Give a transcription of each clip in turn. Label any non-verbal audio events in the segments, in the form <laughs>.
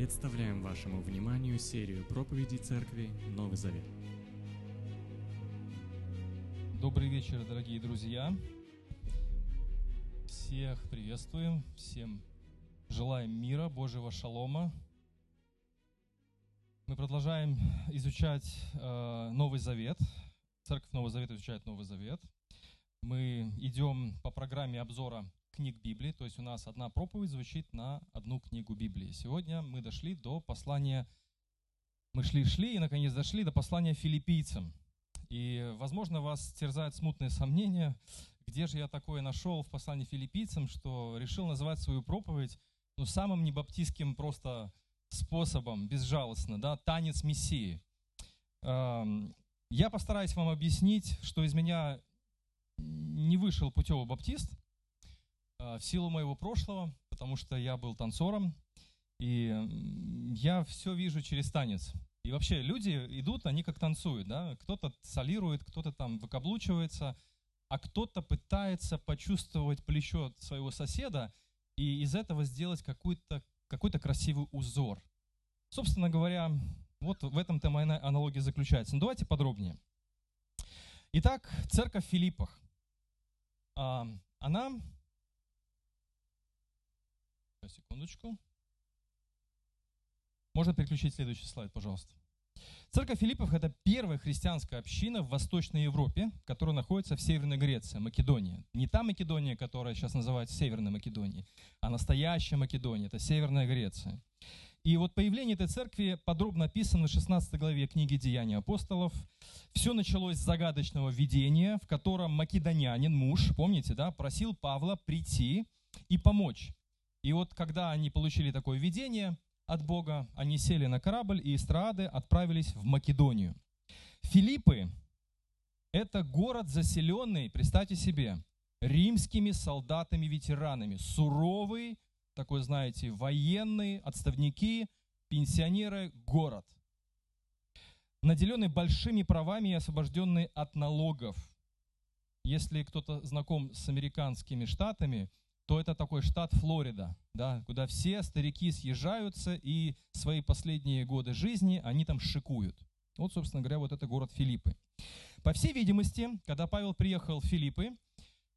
Представляем вашему вниманию серию проповедей Церкви Новый Завет. Добрый вечер, дорогие друзья. Всех приветствуем, всем желаем мира, Божьего шалома. Мы продолжаем изучать э, Новый Завет. Церковь Новый Завет изучает Новый Завет. Мы идем по программе обзора книг Библии, то есть у нас одна проповедь звучит на одну книгу Библии. Сегодня мы дошли до послания, мы шли-шли и наконец дошли до послания филиппийцам. И, возможно, вас терзают смутные сомнения, где же я такое нашел в послании филиппийцам, что решил называть свою проповедь ну, самым небаптистским просто способом, безжалостно, да, танец Мессии. Эм, я постараюсь вам объяснить, что из меня не вышел путевый баптист в силу моего прошлого, потому что я был танцором, и я все вижу через танец. И вообще люди идут, они как танцуют, да, кто-то солирует, кто-то там выкаблучивается, а кто-то пытается почувствовать плечо своего соседа и из этого сделать какой-то какой красивый узор. Собственно говоря, вот в этом-то моя аналогия заключается. Но давайте подробнее. Итак, церковь в Филиппах. А, она... Секундочку. Можно переключить следующий слайд, пожалуйста. Церковь Филиппов – это первая христианская община в Восточной Европе, которая находится в Северной Греции, Македония. Не та Македония, которая сейчас называется Северной Македонией, а настоящая Македония – это Северная Греция. И вот появление этой церкви подробно описано в 16 главе книги «Деяния апостолов». Все началось с загадочного видения, в котором македонянин, муж, помните, да, просил Павла прийти и помочь. И вот когда они получили такое видение – от Бога, они сели на корабль и из Троады отправились в Македонию. Филиппы – это город, заселенный, представьте себе, римскими солдатами-ветеранами. Суровый, такой, знаете, военный, отставники, пенсионеры, город. Наделенный большими правами и освобожденный от налогов. Если кто-то знаком с американскими штатами, то это такой штат Флорида, да, куда все старики съезжаются и свои последние годы жизни они там шикуют. Вот, собственно говоря, вот это город Филиппы. По всей видимости, когда Павел приехал в Филиппы,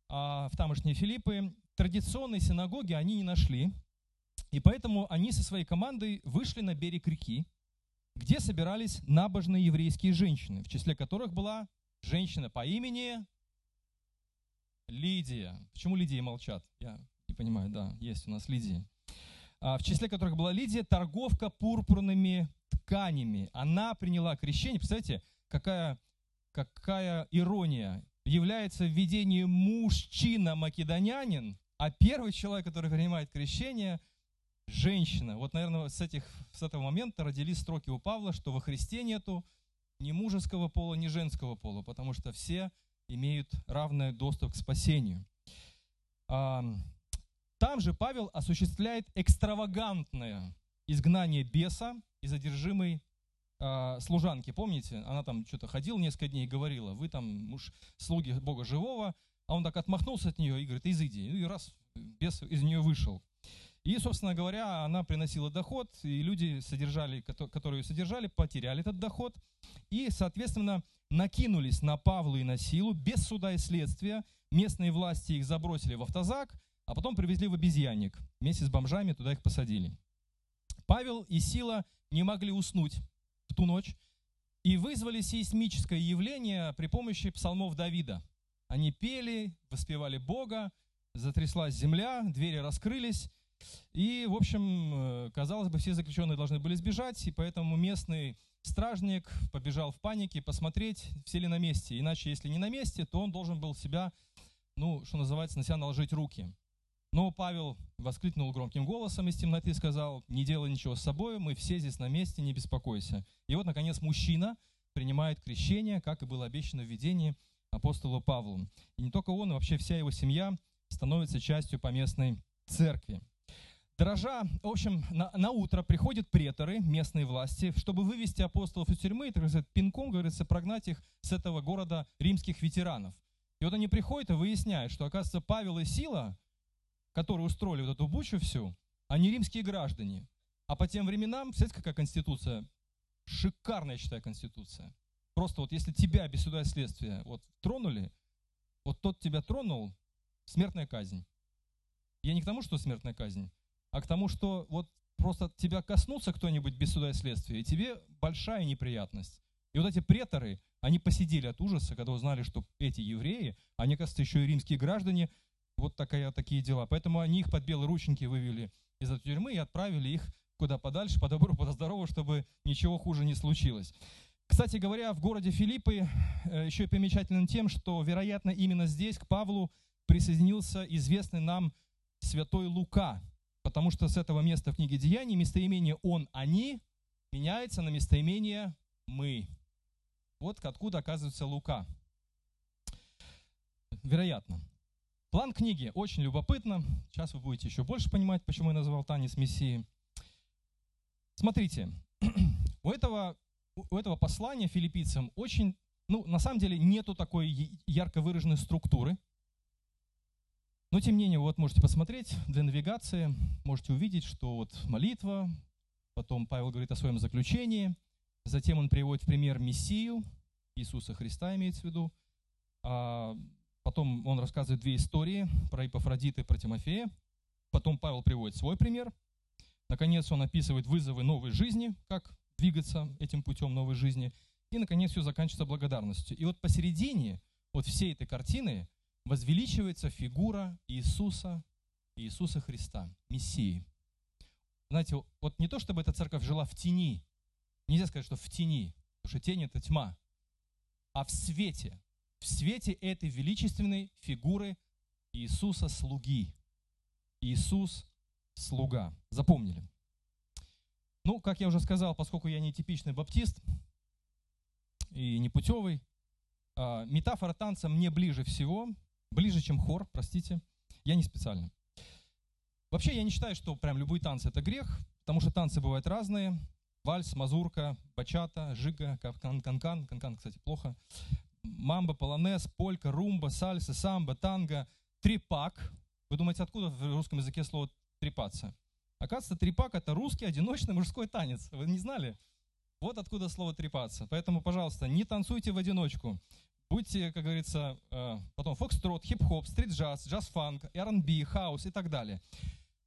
а, в тамошние Филиппы, традиционной синагоги они не нашли, и поэтому они со своей командой вышли на берег реки, где собирались набожные еврейские женщины, в числе которых была женщина по имени Лидия. Почему Лидии молчат? Я не понимаю, да, есть у нас Лидия. А, в числе которых была Лидия, торговка пурпурными тканями. Она приняла крещение. Представляете, какая, какая ирония. Является в видении мужчина-македонянин, а первый человек, который принимает крещение, женщина. Вот, наверное, с, этих, с этого момента родились строки у Павла, что во Христе нету ни мужеского пола, ни женского пола, потому что все имеют равный доступ к спасению. Там же Павел осуществляет экстравагантное изгнание беса из одержимой э, служанки. Помните, она там что-то ходила несколько дней и говорила, вы там муж слуги Бога живого, а он так отмахнулся от нее и говорит, изыди. И раз бес из нее вышел. И, собственно говоря, она приносила доход, и люди, содержали, которые ее содержали, потеряли этот доход. И, соответственно, накинулись на Павла и на Силу без суда и следствия. Местные власти их забросили в автозак, а потом привезли в обезьянник. Вместе с бомжами туда их посадили. Павел и Сила не могли уснуть в ту ночь и вызвали сейсмическое явление при помощи псалмов Давида. Они пели, воспевали Бога, затряслась земля, двери раскрылись, и, в общем, э, казалось бы, все заключенные должны были сбежать, и поэтому местный стражник побежал в панике посмотреть, все ли на месте. Иначе, если не на месте, то он должен был себя, ну, что называется, на себя наложить руки. Но Павел воскликнул громким голосом из темноты и сказал, не делай ничего с собой, мы все здесь на месте, не беспокойся. И вот, наконец, мужчина принимает крещение, как и было обещано в видении апостолу Павлу. И не только он, но вообще вся его семья становится частью поместной церкви. Дрожа, в общем, на, на утро приходят преторы, местные власти, чтобы вывести апостолов из тюрьмы и, так сказать, пинком, говорится, прогнать их с этого города римских ветеранов. И вот они приходят и выясняют, что, оказывается, Павел и Сила, которые устроили вот эту бучу всю, они римские граждане. А по тем временам, представляете, какая конституция? Шикарная, я считаю, конституция. Просто вот если тебя без суда и следствия вот тронули, вот тот тебя тронул, смертная казнь. Я не к тому, что смертная казнь, а к тому, что вот просто тебя коснулся кто-нибудь без суда и следствия, и тебе большая неприятность. И вот эти преторы, они посидели от ужаса, когда узнали, что эти евреи, они, кажется, еще и римские граждане, вот такая, такие дела. Поэтому они их под белые рученьки вывели из этой тюрьмы и отправили их куда подальше, по добру, по здорову, чтобы ничего хуже не случилось. Кстати говоря, в городе Филиппы э, еще и примечателен тем, что, вероятно, именно здесь к Павлу присоединился известный нам святой Лука, потому что с этого места в книге Деяний местоимение «он», «они» меняется на местоимение «мы». Вот откуда оказывается Лука. Вероятно. План книги очень любопытно. Сейчас вы будете еще больше понимать, почему я назвал танец Мессии. Смотрите, <clears throat> у этого у этого послания филиппийцам очень, ну, на самом деле нету такой ярко выраженной структуры. Но, тем не менее, вот можете посмотреть для навигации, можете увидеть, что вот молитва, потом Павел говорит о своем заключении, затем он приводит в пример Мессию, Иисуса Христа имеется в виду, а потом он рассказывает две истории про Ипофродита и про Тимофея, потом Павел приводит свой пример, наконец он описывает вызовы новой жизни, как двигаться этим путем новой жизни. И, наконец, все заканчивается благодарностью. И вот посередине вот всей этой картины возвеличивается фигура Иисуса, Иисуса Христа, Мессии. Знаете, вот не то, чтобы эта церковь жила в тени, нельзя сказать, что в тени, потому что тень – это тьма, а в свете, в свете этой величественной фигуры Иисуса слуги. Иисус слуга. Запомнили? Ну, как я уже сказал, поскольку я не типичный баптист и не путевый, а, метафора танца мне ближе всего, ближе, чем хор, простите. Я не специально. Вообще, я не считаю, что прям любой танец это грех, потому что танцы бывают разные. Вальс, мазурка, бачата, жига, канкан, канкан, кстати, плохо. Мамба, полонез, полька, румба, сальса, самбо, танго, трепак. Вы думаете, откуда в русском языке слово трепаться? Оказывается, трепак – это русский одиночный мужской танец. Вы не знали? Вот откуда слово трепаться. Поэтому, пожалуйста, не танцуйте в одиночку. Будьте, как говорится, э, потом фокстрот, хип-хоп, стрит-джаз, джаз-фанк, R&B, хаус и так далее.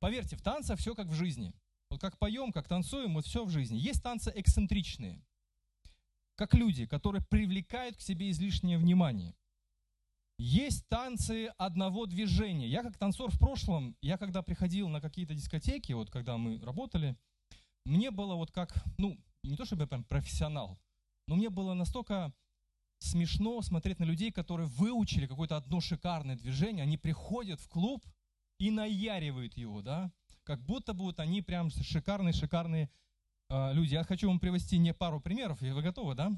Поверьте, в танцах все как в жизни. Вот как поем, как танцуем, вот все в жизни. Есть танцы эксцентричные, как люди, которые привлекают к себе излишнее внимание. Есть танцы одного движения. Я как танцор в прошлом, я когда приходил на какие-то дискотеки, вот когда мы работали, мне было вот как, ну, не то чтобы я прям профессионал, но мне было настолько смешно смотреть на людей, которые выучили какое-то одно шикарное движение, они приходят в клуб и наяривают его, да, как будто вот они прям шикарные-шикарные э, люди. Я хочу вам привести не пару примеров, вы готовы, да?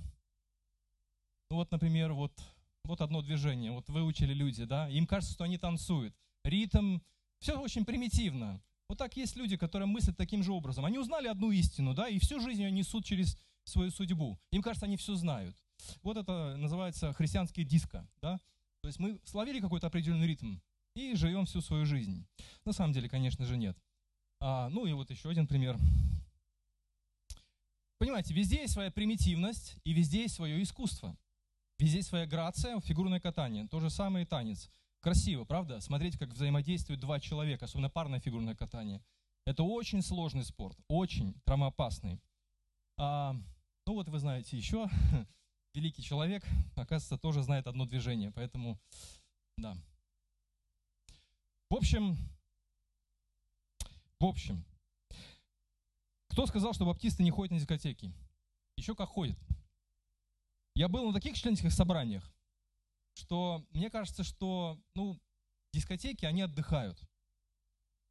Ну вот, например, вот вот одно движение, вот выучили люди, да, им кажется, что они танцуют. Ритм, все очень примитивно. Вот так есть люди, которые мыслят таким же образом. Они узнали одну истину, да, и всю жизнь ее несут через свою судьбу. Им кажется, они все знают. Вот это называется христианский диско, да. То есть мы словили какой-то определенный ритм и живем всю свою жизнь. На самом деле, конечно же, нет. А, ну и вот еще один пример. Понимаете, везде есть своя примитивность и везде есть свое искусство. Везде своя грация, фигурное катание. То же самое и танец. Красиво, правда? Смотреть, как взаимодействуют два человека, особенно парное фигурное катание. Это очень сложный спорт, очень травмоопасный. А, ну вот вы знаете еще, <laughs> великий человек, оказывается, тоже знает одно движение, поэтому, да. В общем, в общем, кто сказал, что баптисты не ходят на дискотеки? Еще как ходят. Я был на таких членских собраниях, что мне кажется, что ну, дискотеки, они отдыхают.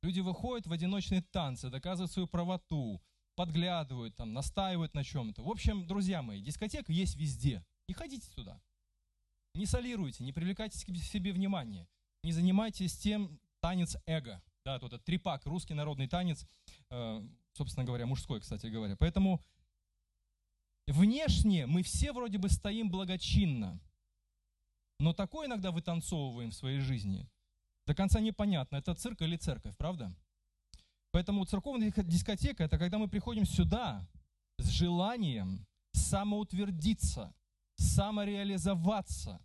Люди выходят в одиночные танцы, доказывают свою правоту, подглядывают, там, настаивают на чем-то. В общем, друзья мои, дискотека есть везде. Не ходите туда. Не солируйте, не привлекайте к себе внимание. Не занимайтесь тем танец эго. Да, вот этот трипак, русский народный танец, э, собственно говоря, мужской, кстати говоря. Поэтому Внешне мы все вроде бы стоим благочинно, но такое иногда вытанцовываем в своей жизни. До конца непонятно, это цирк или церковь, правда? Поэтому церковная дискотека – это когда мы приходим сюда с желанием самоутвердиться, самореализоваться,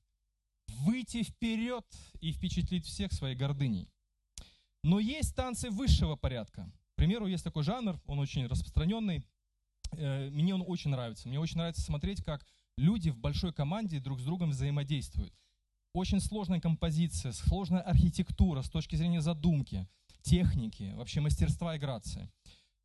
выйти вперед и впечатлить всех своей гордыней. Но есть танцы высшего порядка. К примеру, есть такой жанр, он очень распространенный. Э, мне он очень нравится. Мне очень нравится смотреть, как люди в большой команде друг с другом взаимодействуют. Очень сложная композиция, сложная архитектура с точки зрения задумки, техники, вообще мастерства и грации.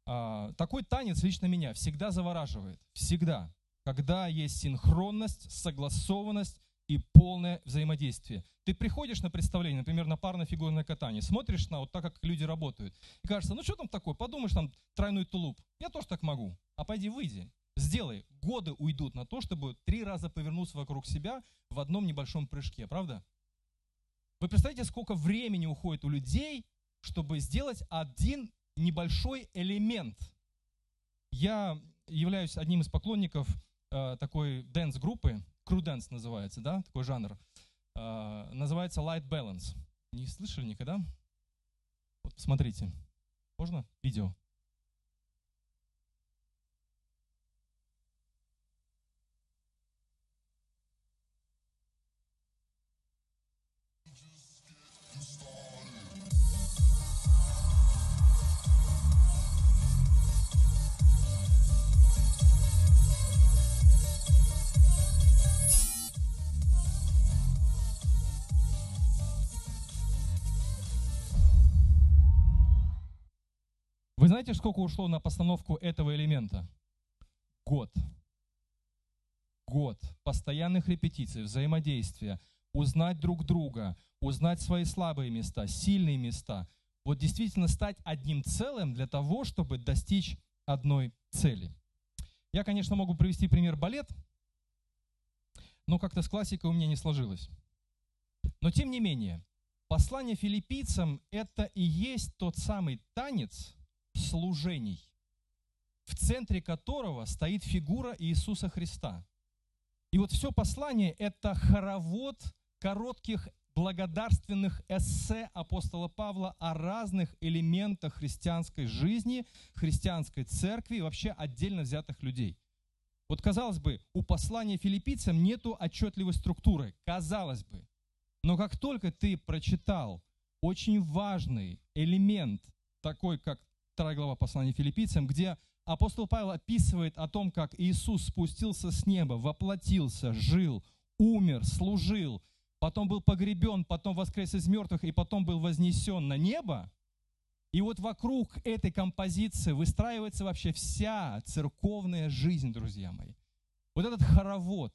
А, такой танец лично меня всегда завораживает. Всегда. Когда есть синхронность, согласованность и полное взаимодействие. Ты приходишь на представление, например, на парное фигурное катание, смотришь на вот так, как люди работают, и кажется, ну что там такое, подумаешь, там тройной тулуп, я тоже так могу, а пойди выйди, сделай. Годы уйдут на то, чтобы три раза повернуться вокруг себя в одном небольшом прыжке, правда? Вы представляете, сколько времени уходит у людей, чтобы сделать один небольшой элемент. Я являюсь одним из поклонников э, такой дэнс-группы, Crew Dance называется, да, такой жанр. Э, называется Light Balance. Не слышали никогда? Вот посмотрите. Можно видео? Знаете, сколько ушло на постановку этого элемента? Год. Год постоянных репетиций, взаимодействия, узнать друг друга, узнать свои слабые места, сильные места. Вот действительно стать одним целым для того, чтобы достичь одной цели. Я, конечно, могу привести пример балет, но как-то с классикой у меня не сложилось. Но тем не менее, послание филиппийцам – это и есть тот самый танец, служений, в центре которого стоит фигура Иисуса Христа. И вот все послание – это хоровод коротких благодарственных эссе апостола Павла о разных элементах христианской жизни, христианской церкви и вообще отдельно взятых людей. Вот казалось бы, у послания филиппийцам нету отчетливой структуры, казалось бы. Но как только ты прочитал очень важный элемент, такой как вторая глава послания филиппийцам, где апостол Павел описывает о том, как Иисус спустился с неба, воплотился, жил, умер, служил, потом был погребен, потом воскрес из мертвых и потом был вознесен на небо. И вот вокруг этой композиции выстраивается вообще вся церковная жизнь, друзья мои. Вот этот хоровод,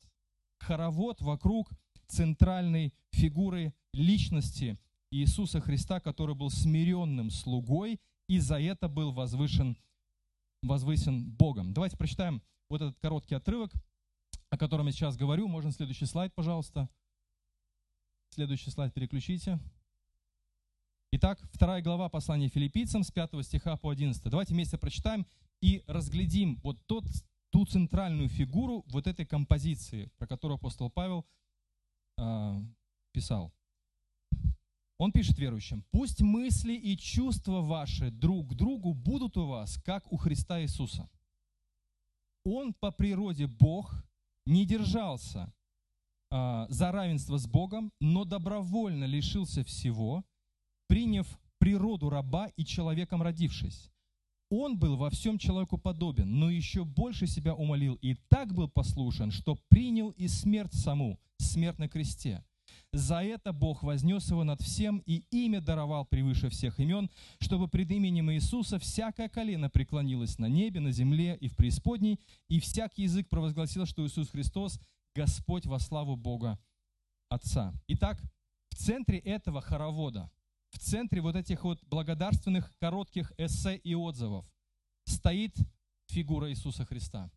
хоровод вокруг центральной фигуры личности Иисуса Христа, который был смиренным слугой и за это был возвышен, возвысен Богом. Давайте прочитаем вот этот короткий отрывок, о котором я сейчас говорю. Можно следующий слайд, пожалуйста. Следующий слайд переключите. Итак, вторая глава послания филиппийцам с 5 стиха по 11. Давайте вместе прочитаем и разглядим вот тот, ту центральную фигуру вот этой композиции, про которую апостол Павел э, писал. Он пишет верующим, пусть мысли и чувства ваши друг к другу будут у вас, как у Христа Иисуса. Он по природе Бог не держался а, за равенство с Богом, но добровольно лишился всего, приняв природу раба и человеком родившись. Он был во всем человеку подобен, но еще больше себя умолил и так был послушен, что принял и смерть саму, смерть на кресте – за это Бог вознес его над всем и имя даровал превыше всех имен, чтобы пред именем Иисуса всякое колено преклонилось на небе, на земле и в преисподней, и всякий язык провозгласил, что Иисус Христос – Господь во славу Бога Отца. Итак, в центре этого хоровода, в центре вот этих вот благодарственных коротких эссе и отзывов стоит фигура Иисуса Христа.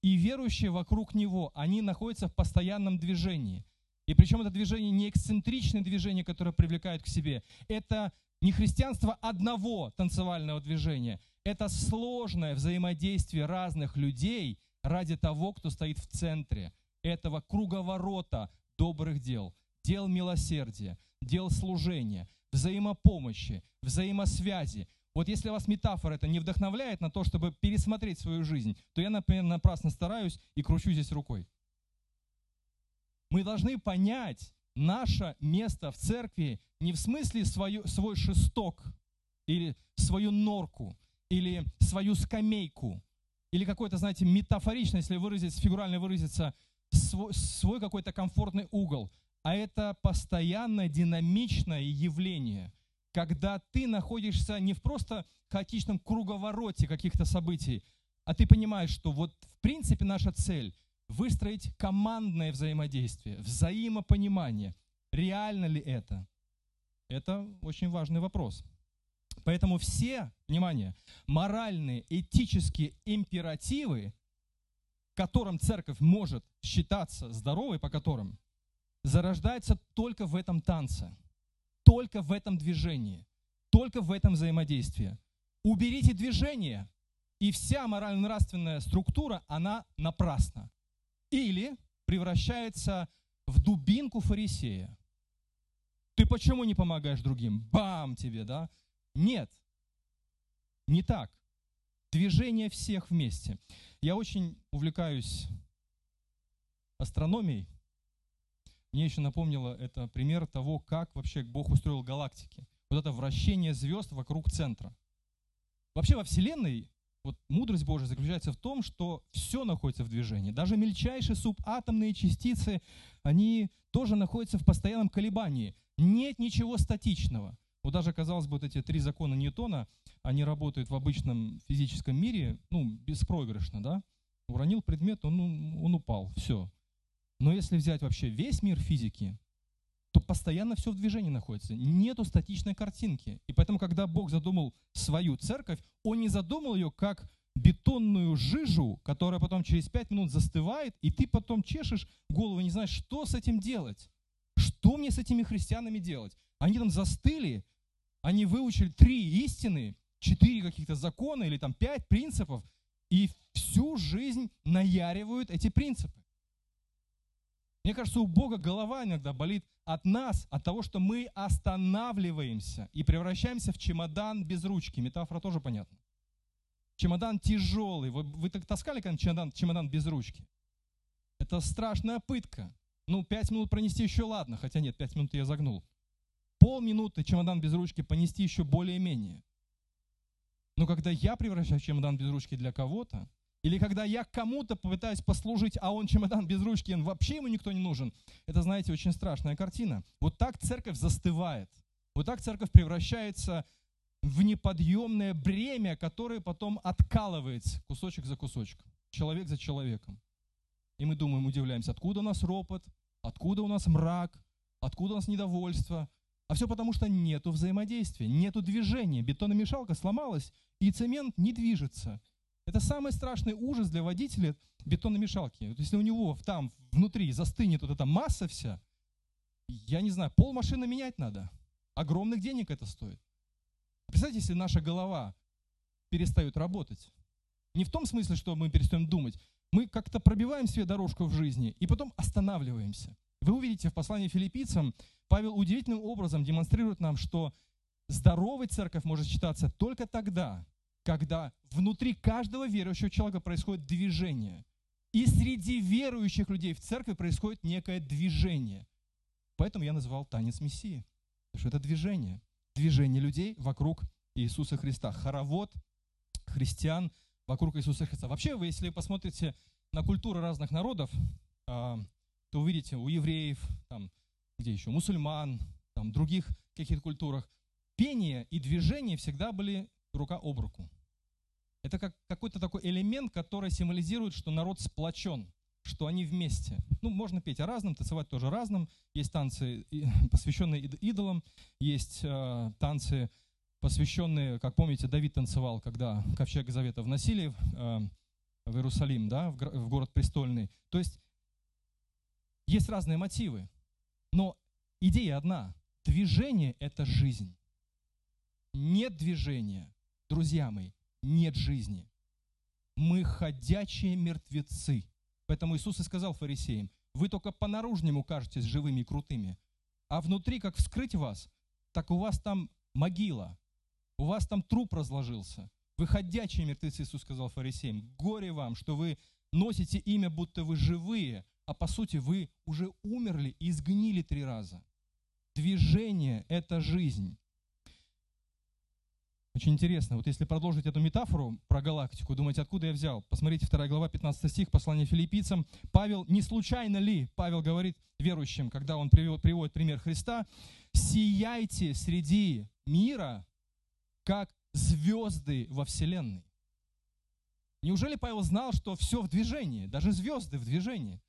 И верующие вокруг Него, они находятся в постоянном движении – и причем это движение не эксцентричное движение, которое привлекает к себе. Это не христианство одного танцевального движения. Это сложное взаимодействие разных людей ради того, кто стоит в центре этого круговорота добрых дел, дел милосердия, дел служения, взаимопомощи, взаимосвязи. Вот если вас метафора это не вдохновляет на то, чтобы пересмотреть свою жизнь, то я, например, напрасно стараюсь и кручу здесь рукой. Мы должны понять наше место в церкви не в смысле свою, свой шесток или свою норку, или свою скамейку, или какой-то, знаете, метафорично, если выразить, фигурально выразиться, свой, свой какой-то комфортный угол, а это постоянное динамичное явление, когда ты находишься не в просто хаотичном круговороте каких-то событий, а ты понимаешь, что вот в принципе наша цель – выстроить командное взаимодействие, взаимопонимание. Реально ли это? Это очень важный вопрос. Поэтому все, внимание, моральные, этические императивы, которым церковь может считаться здоровой, по которым, зарождается только в этом танце, только в этом движении, только в этом взаимодействии. Уберите движение, и вся морально-нравственная структура, она напрасна. Или превращается в дубинку фарисея. Ты почему не помогаешь другим? Бам тебе, да? Нет, не так. Движение всех вместе. Я очень увлекаюсь астрономией. Мне еще напомнило это пример того, как вообще Бог устроил галактики. Вот это вращение звезд вокруг центра. Вообще во Вселенной вот мудрость Божия заключается в том, что все находится в движении. Даже мельчайшие субатомные частицы, они тоже находятся в постоянном колебании. Нет ничего статичного. Вот даже, казалось бы, вот эти три закона Ньютона, они работают в обычном физическом мире, ну, беспроигрышно, да? Уронил предмет, он, он упал, все. Но если взять вообще весь мир физики, то постоянно все в движении находится. Нету статичной картинки. И поэтому, когда Бог задумал свою церковь, Он не задумал ее как бетонную жижу, которая потом через пять минут застывает, и ты потом чешешь голову, не знаешь, что с этим делать. Что мне с этими христианами делать? Они там застыли, они выучили три истины, четыре каких-то закона или там пять принципов, и всю жизнь наяривают эти принципы. Мне кажется, у Бога голова иногда болит от нас, от того, что мы останавливаемся и превращаемся в чемодан без ручки. Метафора тоже понятна. Чемодан тяжелый. Вы, вы так таскали когда чемодан, чемодан без ручки? Это страшная пытка. Ну, пять минут пронести еще ладно, хотя нет, пять минут я загнул полминуты чемодан без ручки понести еще более-менее. Но когда я превращаю чемодан без ручки для кого-то, или когда я кому-то попытаюсь послужить, а он чемодан без ручки, он вообще ему никто не нужен, это, знаете, очень страшная картина. Вот так церковь застывает. Вот так церковь превращается в неподъемное бремя, которое потом откалывается кусочек за кусочком, человек за человеком. И мы думаем, удивляемся, откуда у нас ропот, откуда у нас мрак, откуда у нас недовольство, а все потому, что нету взаимодействия, нету движения. Бетономешалка сломалась, и цемент не движется. Это самый страшный ужас для водителя бетономешалки. Вот если у него там внутри застынет вот эта масса вся, я не знаю, пол машины менять надо. Огромных денег это стоит. Представьте, если наша голова перестает работать. Не в том смысле, что мы перестаем думать. Мы как-то пробиваем себе дорожку в жизни и потом останавливаемся. Вы увидите в послании филиппийцам, Павел удивительным образом демонстрирует нам, что здоровой церковь может считаться только тогда, когда внутри каждого верующего человека происходит движение. И среди верующих людей в церкви происходит некое движение. Поэтому я назвал танец Мессии. Потому что это движение. Движение людей вокруг Иисуса Христа. Хоровод христиан вокруг Иисуса Христа. Вообще, вы, если посмотрите на культуры разных народов, а, то увидите у евреев, там, где еще, мусульман, там, других каких-то культурах, пение и движение всегда были рука об руку. Это как какой-то такой элемент, который символизирует, что народ сплочен, что они вместе. Ну, можно петь о разном, танцевать тоже разным. Есть танцы, <laughs> посвященные идолам, есть э, танцы, посвященные, как помните, Давид танцевал, когда ковчег Завета вносили э, в Иерусалим, да, в, в город престольный. То есть есть разные мотивы, но идея одна. Движение – это жизнь. Нет движения, друзья мои, нет жизни. Мы ходячие мертвецы. Поэтому Иисус и сказал фарисеям, вы только по наружнему кажетесь живыми и крутыми, а внутри, как вскрыть вас, так у вас там могила. У вас там труп разложился. Вы ходячие мертвецы, Иисус сказал фарисеям. Горе вам, что вы носите имя, будто вы живые, а по сути вы уже умерли и изгнили три раза. Движение – это жизнь. Очень интересно, вот если продолжить эту метафору про галактику, думаете, откуда я взял? Посмотрите, 2 глава, 15 стих, послание филиппийцам. Павел, не случайно ли, Павел говорит верующим, когда он приводит, пример Христа, «Сияйте среди мира, как звезды во Вселенной». Неужели Павел знал, что все в движении, даже звезды в движении?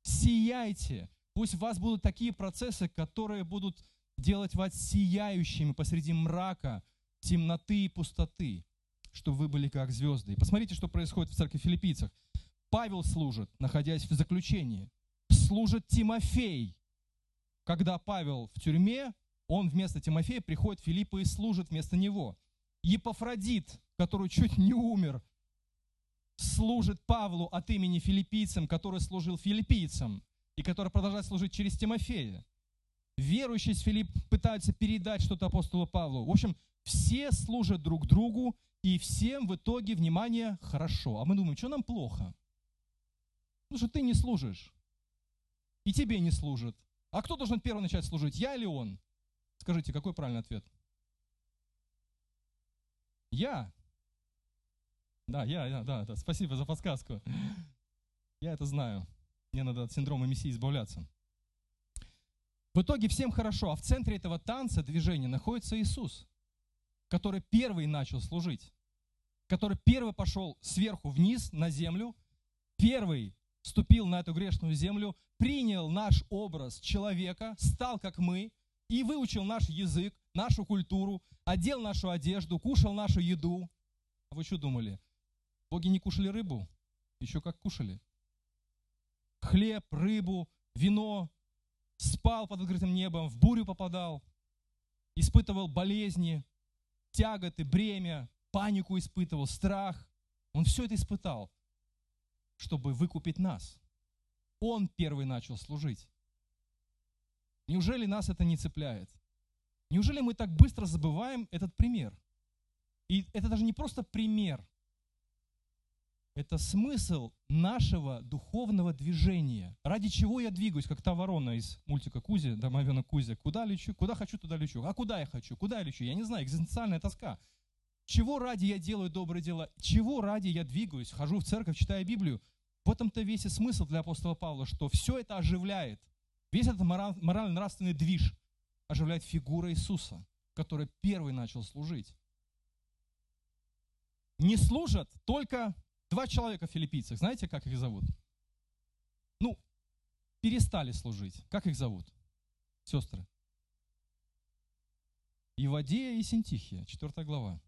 Сияйте, пусть в вас будут такие процессы, которые будут делать вас сияющими посреди мрака, темноты и пустоты, чтобы вы были как звезды. И посмотрите, что происходит в церкви филиппийцах. Павел служит, находясь в заключении. Служит Тимофей. Когда Павел в тюрьме, он вместо Тимофея приходит Филиппа и служит вместо него. Епафродит, который чуть не умер, служит Павлу от имени филиппийцам, который служил филиппийцам и который продолжает служить через Тимофея. Верующие из Филипп пытаются передать что-то апостолу Павлу. В общем, все служат друг другу, и всем в итоге, внимание, хорошо. А мы думаем, что нам плохо? Потому что ты не служишь. И тебе не служат. А кто должен первый начать служить, я или он? Скажите, какой правильный ответ? Я. Да, я, я, да, да, спасибо за подсказку. Я это знаю. Мне надо от синдрома Мессии избавляться. В итоге всем хорошо, а в центре этого танца, движения находится Иисус который первый начал служить, который первый пошел сверху вниз на землю, первый ступил на эту грешную землю, принял наш образ человека, стал как мы и выучил наш язык, нашу культуру, одел нашу одежду, кушал нашу еду. А вы что думали? Боги не кушали рыбу? Еще как кушали. Хлеб, рыбу, вино, спал под открытым небом, в бурю попадал, испытывал болезни, тяготы, бремя, панику испытывал, страх. Он все это испытал, чтобы выкупить нас. Он первый начал служить. Неужели нас это не цепляет? Неужели мы так быстро забываем этот пример? И это даже не просто пример, это смысл нашего духовного движения. Ради чего я двигаюсь, как та ворона из мультика Кузи, домовенок Кузя. Куда лечу? Куда хочу, туда лечу. А куда я хочу? Куда я лечу? Я не знаю, экзистенциальная тоска. Чего ради я делаю добрые дела? Чего ради я двигаюсь? Хожу в церковь, читаю Библию. В этом-то весь и смысл для апостола Павла, что все это оживляет. Весь этот морально-нравственный движ оживляет фигура Иисуса, который первый начал служить. Не служат только Два человека филиппийцев, знаете, как их зовут? Ну, перестали служить. Как их зовут? Сестры. Ивадея и Синтихия, 4 глава.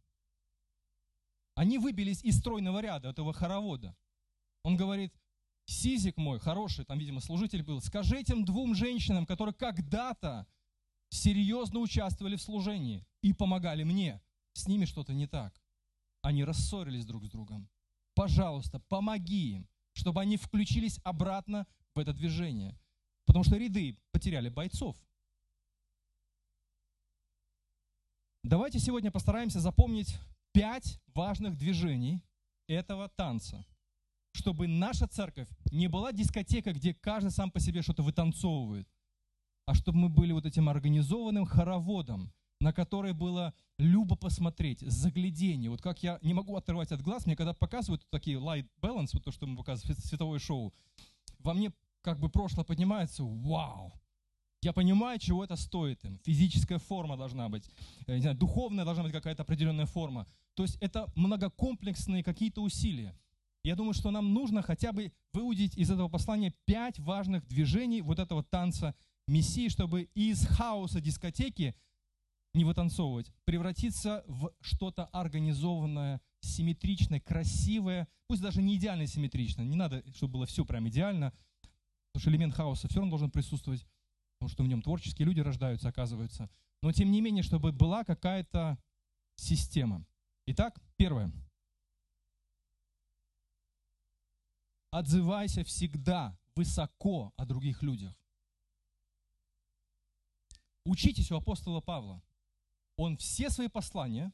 Они выбились из стройного ряда этого хоровода. Он говорит, Сизик мой, хороший, там, видимо, служитель был, скажи этим двум женщинам, которые когда-то серьезно участвовали в служении и помогали мне, с ними что-то не так. Они рассорились друг с другом пожалуйста, помоги им, чтобы они включились обратно в это движение. Потому что ряды потеряли бойцов. Давайте сегодня постараемся запомнить пять важных движений этого танца, чтобы наша церковь не была дискотека, где каждый сам по себе что-то вытанцовывает, а чтобы мы были вот этим организованным хороводом, на который было любо посмотреть, заглядение. Вот как я не могу оторвать от глаз, мне когда показывают такие light balance, вот то, что мы показываем, световое шоу, во мне как бы прошлое поднимается, вау, я понимаю, чего это стоит им. Физическая форма должна быть, э, не знаю, духовная должна быть какая-то определенная форма. То есть это многокомплексные какие-то усилия. Я думаю, что нам нужно хотя бы выудить из этого послания пять важных движений вот этого танца Мессии, чтобы из хаоса дискотеки не вытанцовывать, превратиться в что-то организованное, симметричное, красивое, пусть даже не идеально симметрично, не надо, чтобы было все прям идеально, потому что элемент хаоса все равно должен присутствовать, потому что в нем творческие люди рождаются, оказывается. Но тем не менее, чтобы была какая-то система. Итак, первое. Отзывайся всегда высоко о других людях. Учитесь у апостола Павла он все свои послания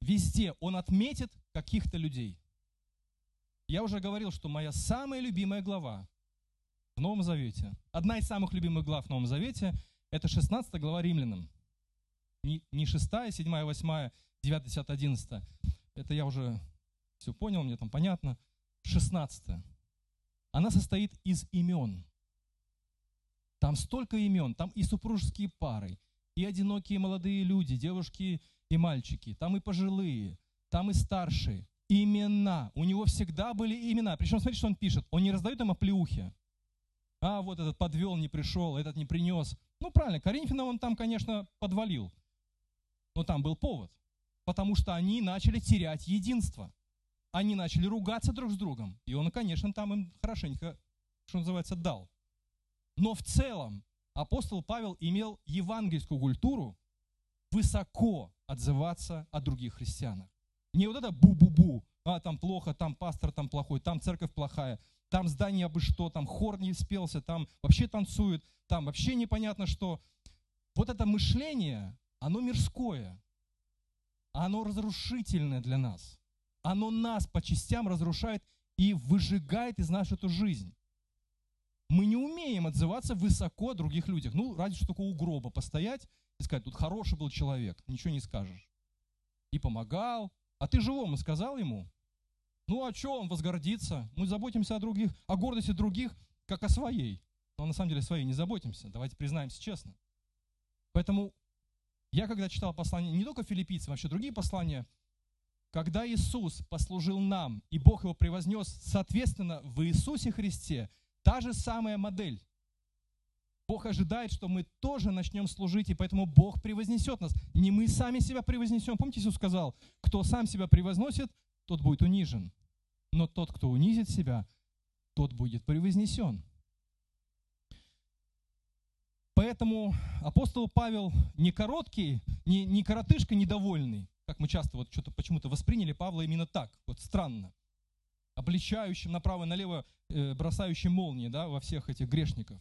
везде он отметит каких-то людей. Я уже говорил, что моя самая любимая глава в Новом Завете, одна из самых любимых глав в Новом Завете, это 16 глава Римлянам. Не, не 6, 7, 8, 9, 10, 11. Это я уже все понял, мне там понятно. 16. Она состоит из имен. Там столько имен, там и супружеские пары, и одинокие молодые люди, девушки и мальчики, там и пожилые, там и старшие. Имена. У него всегда были имена. Причем смотрите, что он пишет. Он не раздает им оплеухи. А, вот этот подвел, не пришел, этот не принес. Ну, правильно, Коринфянам он там, конечно, подвалил. Но там был повод. Потому что они начали терять единство. Они начали ругаться друг с другом. И он, конечно, там им хорошенько, что называется, дал. Но в целом апостол Павел имел евангельскую культуру высоко отзываться о других христианах. Не вот это бу-бу-бу, а там плохо, там пастор там плохой, там церковь плохая, там здание бы что, там хор не спелся, там вообще танцуют, там вообще непонятно что. Вот это мышление, оно мирское, оно разрушительное для нас. Оно нас по частям разрушает и выжигает из нас эту жизнь. Мы не умеем отзываться высоко о других людях. Ну, ради что у гроба постоять и сказать, тут хороший был человек, ничего не скажешь. И помогал. А ты живому сказал ему? Ну, а что он возгордится? Мы заботимся о других, о гордости других, как о своей. Но на самом деле своей не заботимся. Давайте признаемся честно. Поэтому я когда читал послание, не только филиппийцам, а вообще другие послания, когда Иисус послужил нам, и Бог его превознес, соответственно, в Иисусе Христе Та же самая модель. Бог ожидает, что мы тоже начнем служить, и поэтому Бог превознесет нас. Не мы сами себя превознесем. Помните, Иисус сказал, кто сам себя превозносит, тот будет унижен. Но тот, кто унизит себя, тот будет превознесен. Поэтому апостол Павел не короткий, не, не коротышка недовольный, как мы часто вот что-то почему-то восприняли Павла именно так, вот странно обличающим направо и налево, э, бросающим молнии да, во всех этих грешников,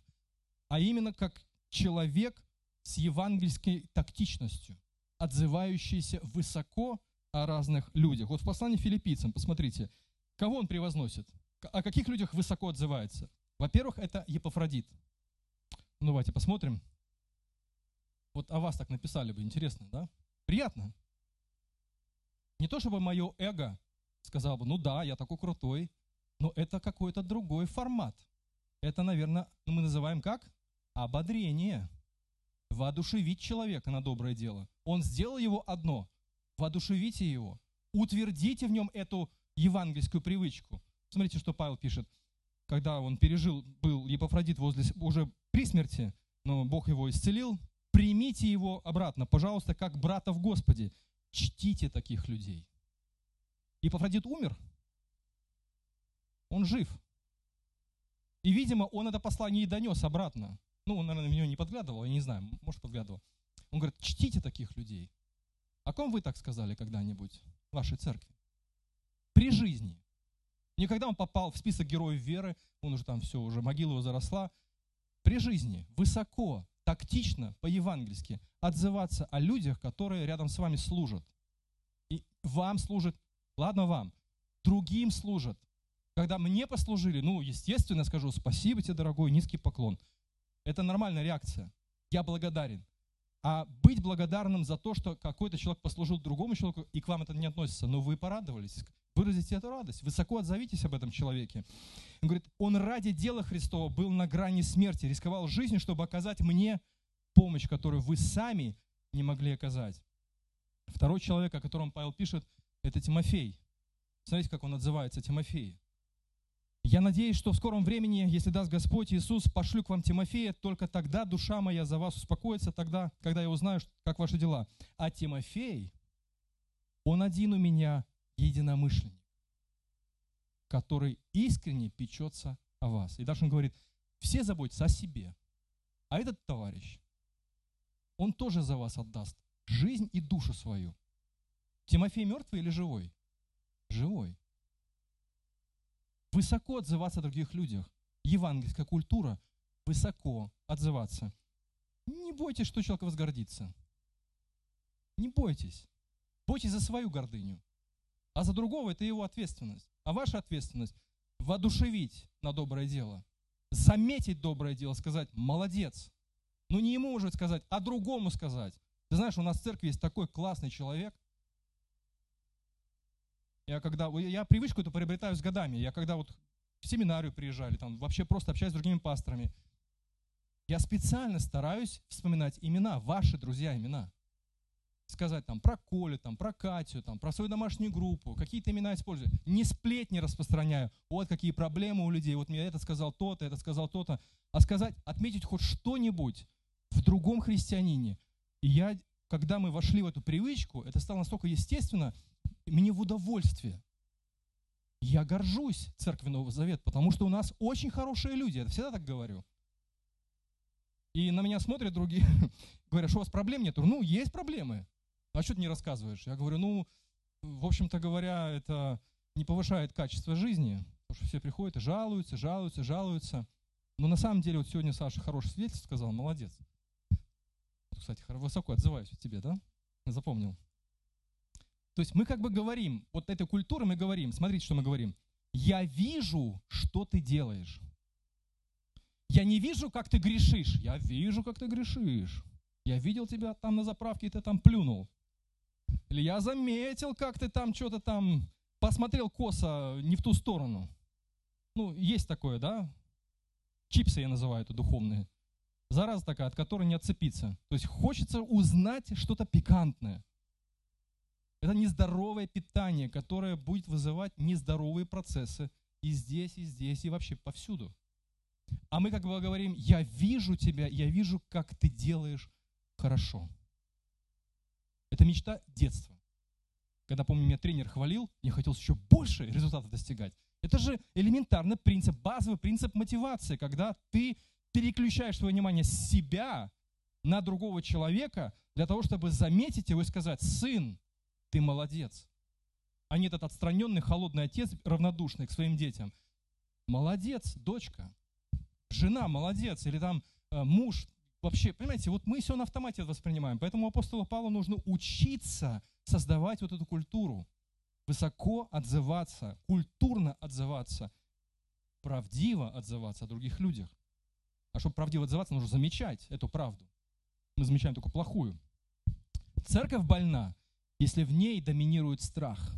а именно как человек с евангельской тактичностью, отзывающийся высоко о разных людях. Вот в послании филиппийцам, посмотрите, кого он превозносит, о каких людях высоко отзывается. Во-первых, это Епофродит. Ну, давайте посмотрим. Вот о вас так написали бы, интересно, да? Приятно. Не то чтобы мое эго сказал бы, ну да, я такой крутой, но это какой-то другой формат. Это, наверное, ну, мы называем как? Ободрение. Воодушевить человека на доброе дело. Он сделал его одно. Воодушевите его. Утвердите в нем эту евангельскую привычку. Смотрите, что Павел пишет. Когда он пережил, был Епофродит возле, уже при смерти, но Бог его исцелил, примите его обратно, пожалуйста, как брата в Господе. Чтите таких людей. И Пафродит умер. Он жив. И, видимо, он это послание и донес обратно. Ну, он, наверное, в него не подглядывал, я не знаю, может, подглядывал. Он говорит, чтите таких людей. О ком вы так сказали когда-нибудь в вашей церкви? При жизни. Никогда он попал в список героев веры, он уже там все, уже могила его заросла. При жизни, высоко, тактично, по-евангельски отзываться о людях, которые рядом с вами служат. И вам служат Ладно вам. Другим служат. Когда мне послужили, ну, естественно, скажу спасибо тебе, дорогой, низкий поклон. Это нормальная реакция. Я благодарен. А быть благодарным за то, что какой-то человек послужил другому человеку, и к вам это не относится, но вы порадовались, выразите эту радость, высоко отзовитесь об этом человеке. Он говорит, он ради дела Христова был на грани смерти, рисковал жизнью, чтобы оказать мне помощь, которую вы сами не могли оказать. Второй человек, о котором Павел пишет, это Тимофей. Смотрите, как он отзывается, Тимофей. Я надеюсь, что в скором времени, если даст Господь Иисус, пошлю к вам Тимофея, только тогда душа моя за вас успокоится, тогда, когда я узнаю, как ваши дела. А Тимофей, он один у меня единомышленник, который искренне печется о вас. И дальше он говорит, все заботятся о себе. А этот товарищ, он тоже за вас отдаст жизнь и душу свою. Тимофей мертвый или живой? Живой. Высоко отзываться о других людях. Евангельская культура. Высоко отзываться. Не бойтесь, что человек возгордится. Не бойтесь. Бойтесь за свою гордыню. А за другого это его ответственность. А ваша ответственность – воодушевить на доброе дело. Заметить доброе дело, сказать «молодец». Ну не ему уже сказать, а другому сказать. Ты знаешь, у нас в церкви есть такой классный человек. Я когда, я привычку эту приобретаю с годами. Я когда вот в семинарию приезжали, там вообще просто общаюсь с другими пасторами. Я специально стараюсь вспоминать имена, ваши друзья имена. Сказать там про Колю, там, про Катю, там, про свою домашнюю группу, какие-то имена использую. Не сплетни распространяю. Вот какие проблемы у людей. Вот мне этот сказал то-то, этот сказал то-то. А сказать, отметить хоть что-нибудь в другом христианине. И я, когда мы вошли в эту привычку, это стало настолько естественно, мне в удовольствие. Я горжусь церковью Нового Завета, потому что у нас очень хорошие люди. Я всегда так говорю. И на меня смотрят другие, <laughs> говорят, что у вас проблем нет? Ну, есть проблемы. А что ты не рассказываешь? Я говорю, ну, в общем-то говоря, это не повышает качество жизни, потому что все приходят и жалуются, жалуются, жалуются. Но на самом деле, вот сегодня Саша хороший свидетельство сказал, молодец. Кстати, высоко отзываюсь от тебе, да? Запомнил. То есть мы как бы говорим, вот этой культуры мы говорим, смотрите, что мы говорим. Я вижу, что ты делаешь. Я не вижу, как ты грешишь. Я вижу, как ты грешишь. Я видел тебя там на заправке, и ты там плюнул. Или я заметил, как ты там что-то там посмотрел косо не в ту сторону. Ну, есть такое, да? Чипсы я называю это духовные. Зараза такая, от которой не отцепиться. То есть хочется узнать что-то пикантное. Это нездоровое питание, которое будет вызывать нездоровые процессы и здесь, и здесь, и вообще повсюду. А мы как бы говорим, я вижу тебя, я вижу, как ты делаешь хорошо. Это мечта детства. Когда, помню, меня тренер хвалил, мне хотелось еще больше результатов достигать. Это же элементарный принцип, базовый принцип мотивации, когда ты переключаешь свое внимание с себя на другого человека для того, чтобы заметить его и сказать, сын, ты молодец. А не этот отстраненный, холодный отец, равнодушный к своим детям. Молодец, дочка жена молодец, или там э, муж, вообще, понимаете, вот мы все на автомате воспринимаем. Поэтому апостолу Павлу нужно учиться создавать вот эту культуру, высоко отзываться, культурно отзываться, правдиво отзываться о других людях. А чтобы правдиво отзываться, нужно замечать эту правду. Мы замечаем только плохую. Церковь больна, если в ней доминирует страх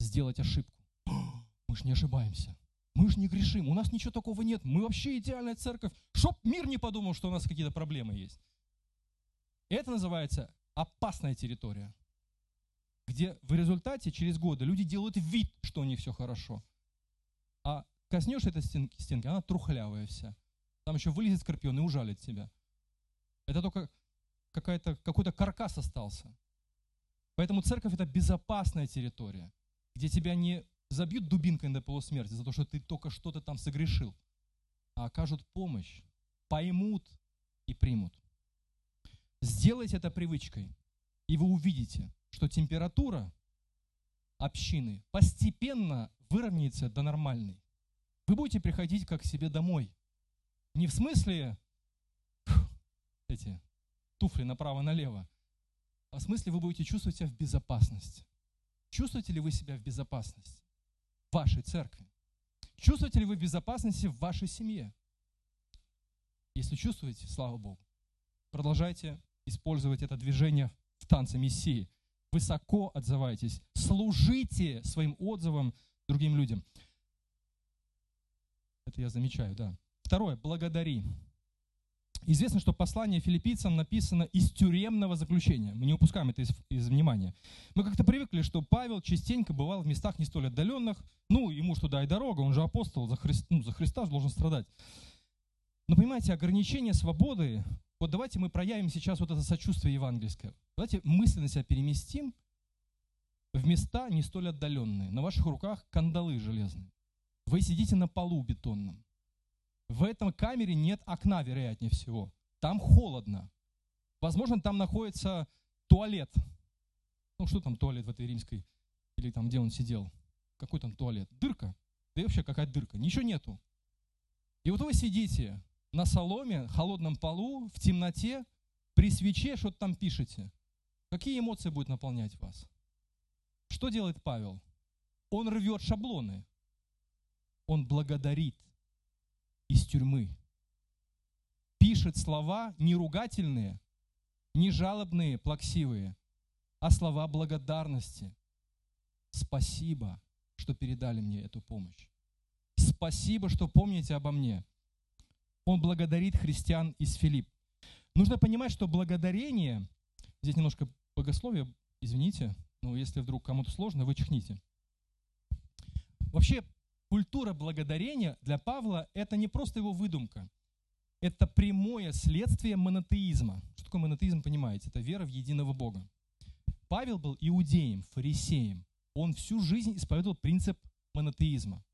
сделать ошибку. <gasps> Мы же не ошибаемся. Мы же не грешим, у нас ничего такого нет, мы вообще идеальная церковь. Чтоб мир не подумал, что у нас какие-то проблемы есть. Это называется опасная территория, где в результате через годы люди делают вид, что у них все хорошо. А коснешься этой стенки, стенки, она трухлявая вся. Там еще вылезет скорпион и ужалит тебя. Это только какой-то каркас остался. Поэтому церковь это безопасная территория, где тебя не забьют дубинкой до полусмерти за то, что ты только что-то там согрешил, а окажут помощь, поймут и примут. Сделайте это привычкой, и вы увидите, что температура общины постепенно выровняется до нормальной. Вы будете приходить как к себе домой. Не в смысле эти туфли направо-налево, в смысле вы будете чувствовать себя в безопасности. Чувствуете ли вы себя в безопасности? вашей церкви? Чувствуете ли вы безопасности в вашей семье? Если чувствуете, слава Богу, продолжайте использовать это движение в танце Мессии. Высоко отзывайтесь, служите своим отзывом другим людям. Это я замечаю, да. Второе, благодари. Известно, что послание филиппийцам написано из тюремного заключения. Мы не упускаем это из, из внимания. Мы как-то привыкли, что Павел частенько бывал в местах не столь отдаленных. Ну, ему что туда и дорога, он же апостол, за, Христ, ну, за Христа же должен страдать. Но понимаете, ограничение свободы, вот давайте мы проявим сейчас вот это сочувствие евангельское. Давайте мысленно себя переместим в места не столь отдаленные. На ваших руках кандалы железные. Вы сидите на полу бетонном. В этом камере нет окна, вероятнее всего. Там холодно. Возможно, там находится туалет. Ну, что там туалет в этой римской? Или там, где он сидел? Какой там туалет? Дырка. Да и вообще какая дырка? Ничего нету. И вот вы сидите на соломе, холодном полу, в темноте, при свече что-то там пишете. Какие эмоции будут наполнять вас? Что делает Павел? Он рвет шаблоны. Он благодарит из тюрьмы. Пишет слова не ругательные, не жалобные, плаксивые, а слова благодарности. Спасибо, что передали мне эту помощь. Спасибо, что помните обо мне. Он благодарит христиан из Филипп. Нужно понимать, что благодарение, здесь немножко богословие, извините, но если вдруг кому-то сложно, вы. Вообще, культура благодарения для Павла – это не просто его выдумка. Это прямое следствие монотеизма. Что такое монотеизм, понимаете? Это вера в единого Бога. Павел был иудеем, фарисеем. Он всю жизнь исповедовал принцип монотеизма.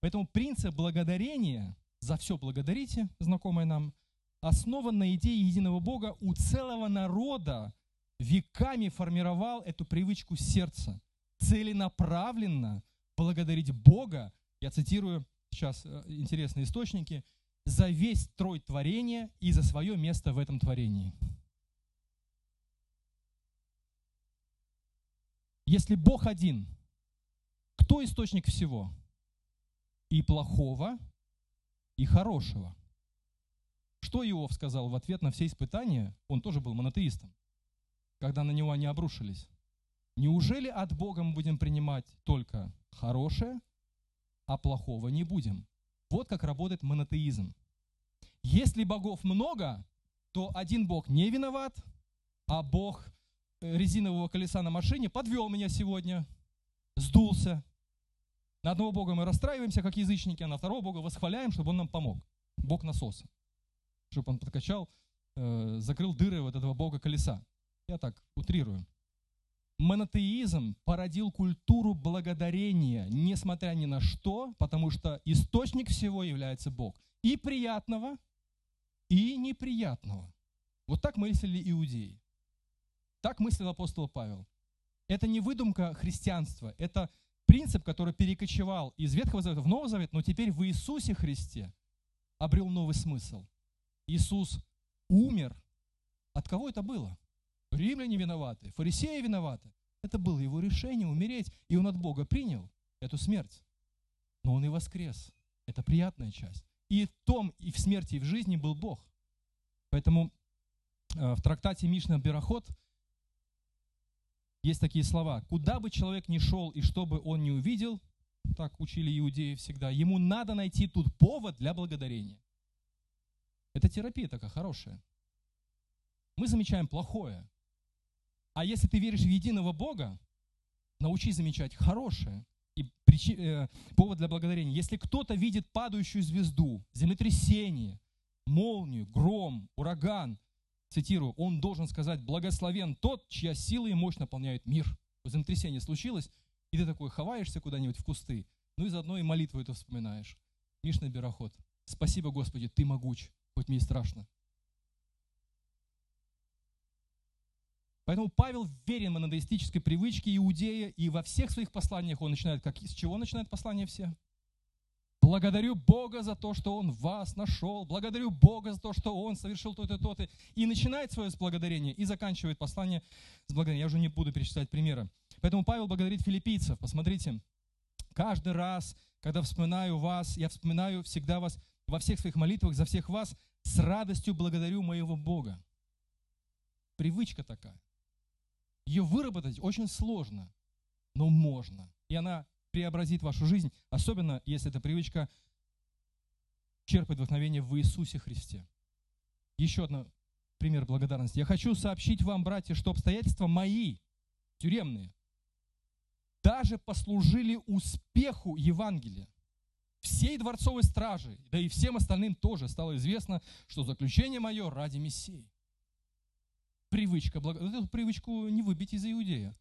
Поэтому принцип благодарения, за все благодарите, знакомое нам, основан на идее единого Бога у целого народа, веками формировал эту привычку сердца. Целенаправленно благодарить Бога, я цитирую сейчас э, интересные источники, за весь трой творения и за свое место в этом творении. Если Бог один, кто источник всего? И плохого, и хорошего. Что Иов сказал в ответ на все испытания? Он тоже был монотеистом, когда на него они обрушились. Неужели от Бога мы будем принимать только хорошее, а плохого не будем? Вот как работает монотеизм. Если богов много, то один бог не виноват, а бог э, резинового колеса на машине подвел меня сегодня, сдулся. На одного бога мы расстраиваемся, как язычники, а на второго бога восхваляем, чтобы он нам помог. Бог насоса чтобы он подкачал, э, закрыл дыры вот этого бога колеса. Я так утрирую. Монотеизм породил культуру благодарения, несмотря ни на что, потому что источник всего является Бог. И приятного, и неприятного. Вот так мыслили иудеи. Так мыслил апостол Павел. Это не выдумка христианства, это принцип, который перекочевал из Ветхого Завета в Новый Завет, но теперь в Иисусе Христе обрел новый смысл. Иисус умер, от кого это было? Римляне виноваты, фарисеи виноваты. Это было его решение умереть, и он от Бога принял эту смерть. Но он и воскрес. Это приятная часть. И в том, и в смерти, и в жизни был Бог. Поэтому э, в трактате Мишна Бероход есть такие слова. «Куда бы человек ни шел, и что бы он ни увидел, так учили иудеи всегда, ему надо найти тут повод для благодарения. Это терапия такая хорошая. Мы замечаем плохое. А если ты веришь в единого Бога, научись замечать хорошее. И причи, э, повод для благодарения. Если кто-то видит падающую звезду, землетрясение, молнию, гром, ураган, цитирую, он должен сказать, благословен тот, чья сила и мощь наполняют мир. Землетрясение случилось, и ты такой ховаешься куда-нибудь в кусты, ну и заодно и молитву эту вспоминаешь. Мишный Бероход. Спасибо, Господи, Ты могуч хоть мне и страшно. Поэтому Павел верен монотеистической привычке иудея, и во всех своих посланиях он начинает, как, с чего начинает послание все? Благодарю Бога за то, что Он вас нашел. Благодарю Бога за то, что Он совершил то-то, то-то. И начинает свое с благодарения и заканчивает послание с благодарением. Я уже не буду перечислять примеры. Поэтому Павел благодарит филиппийцев. Посмотрите, каждый раз, когда вспоминаю вас, я вспоминаю всегда вас во всех своих молитвах за всех вас с радостью благодарю моего Бога. Привычка такая. Ее выработать очень сложно, но можно. И она преобразит вашу жизнь, особенно если эта привычка черпает вдохновение в Иисусе Христе. Еще один пример благодарности. Я хочу сообщить вам, братья, что обстоятельства мои, тюремные, даже послужили успеху Евангелия всей дворцовой стражи, да и всем остальным тоже стало известно, что заключение мое ради Мессии. Привычка, эту привычку не выбить из Иудея.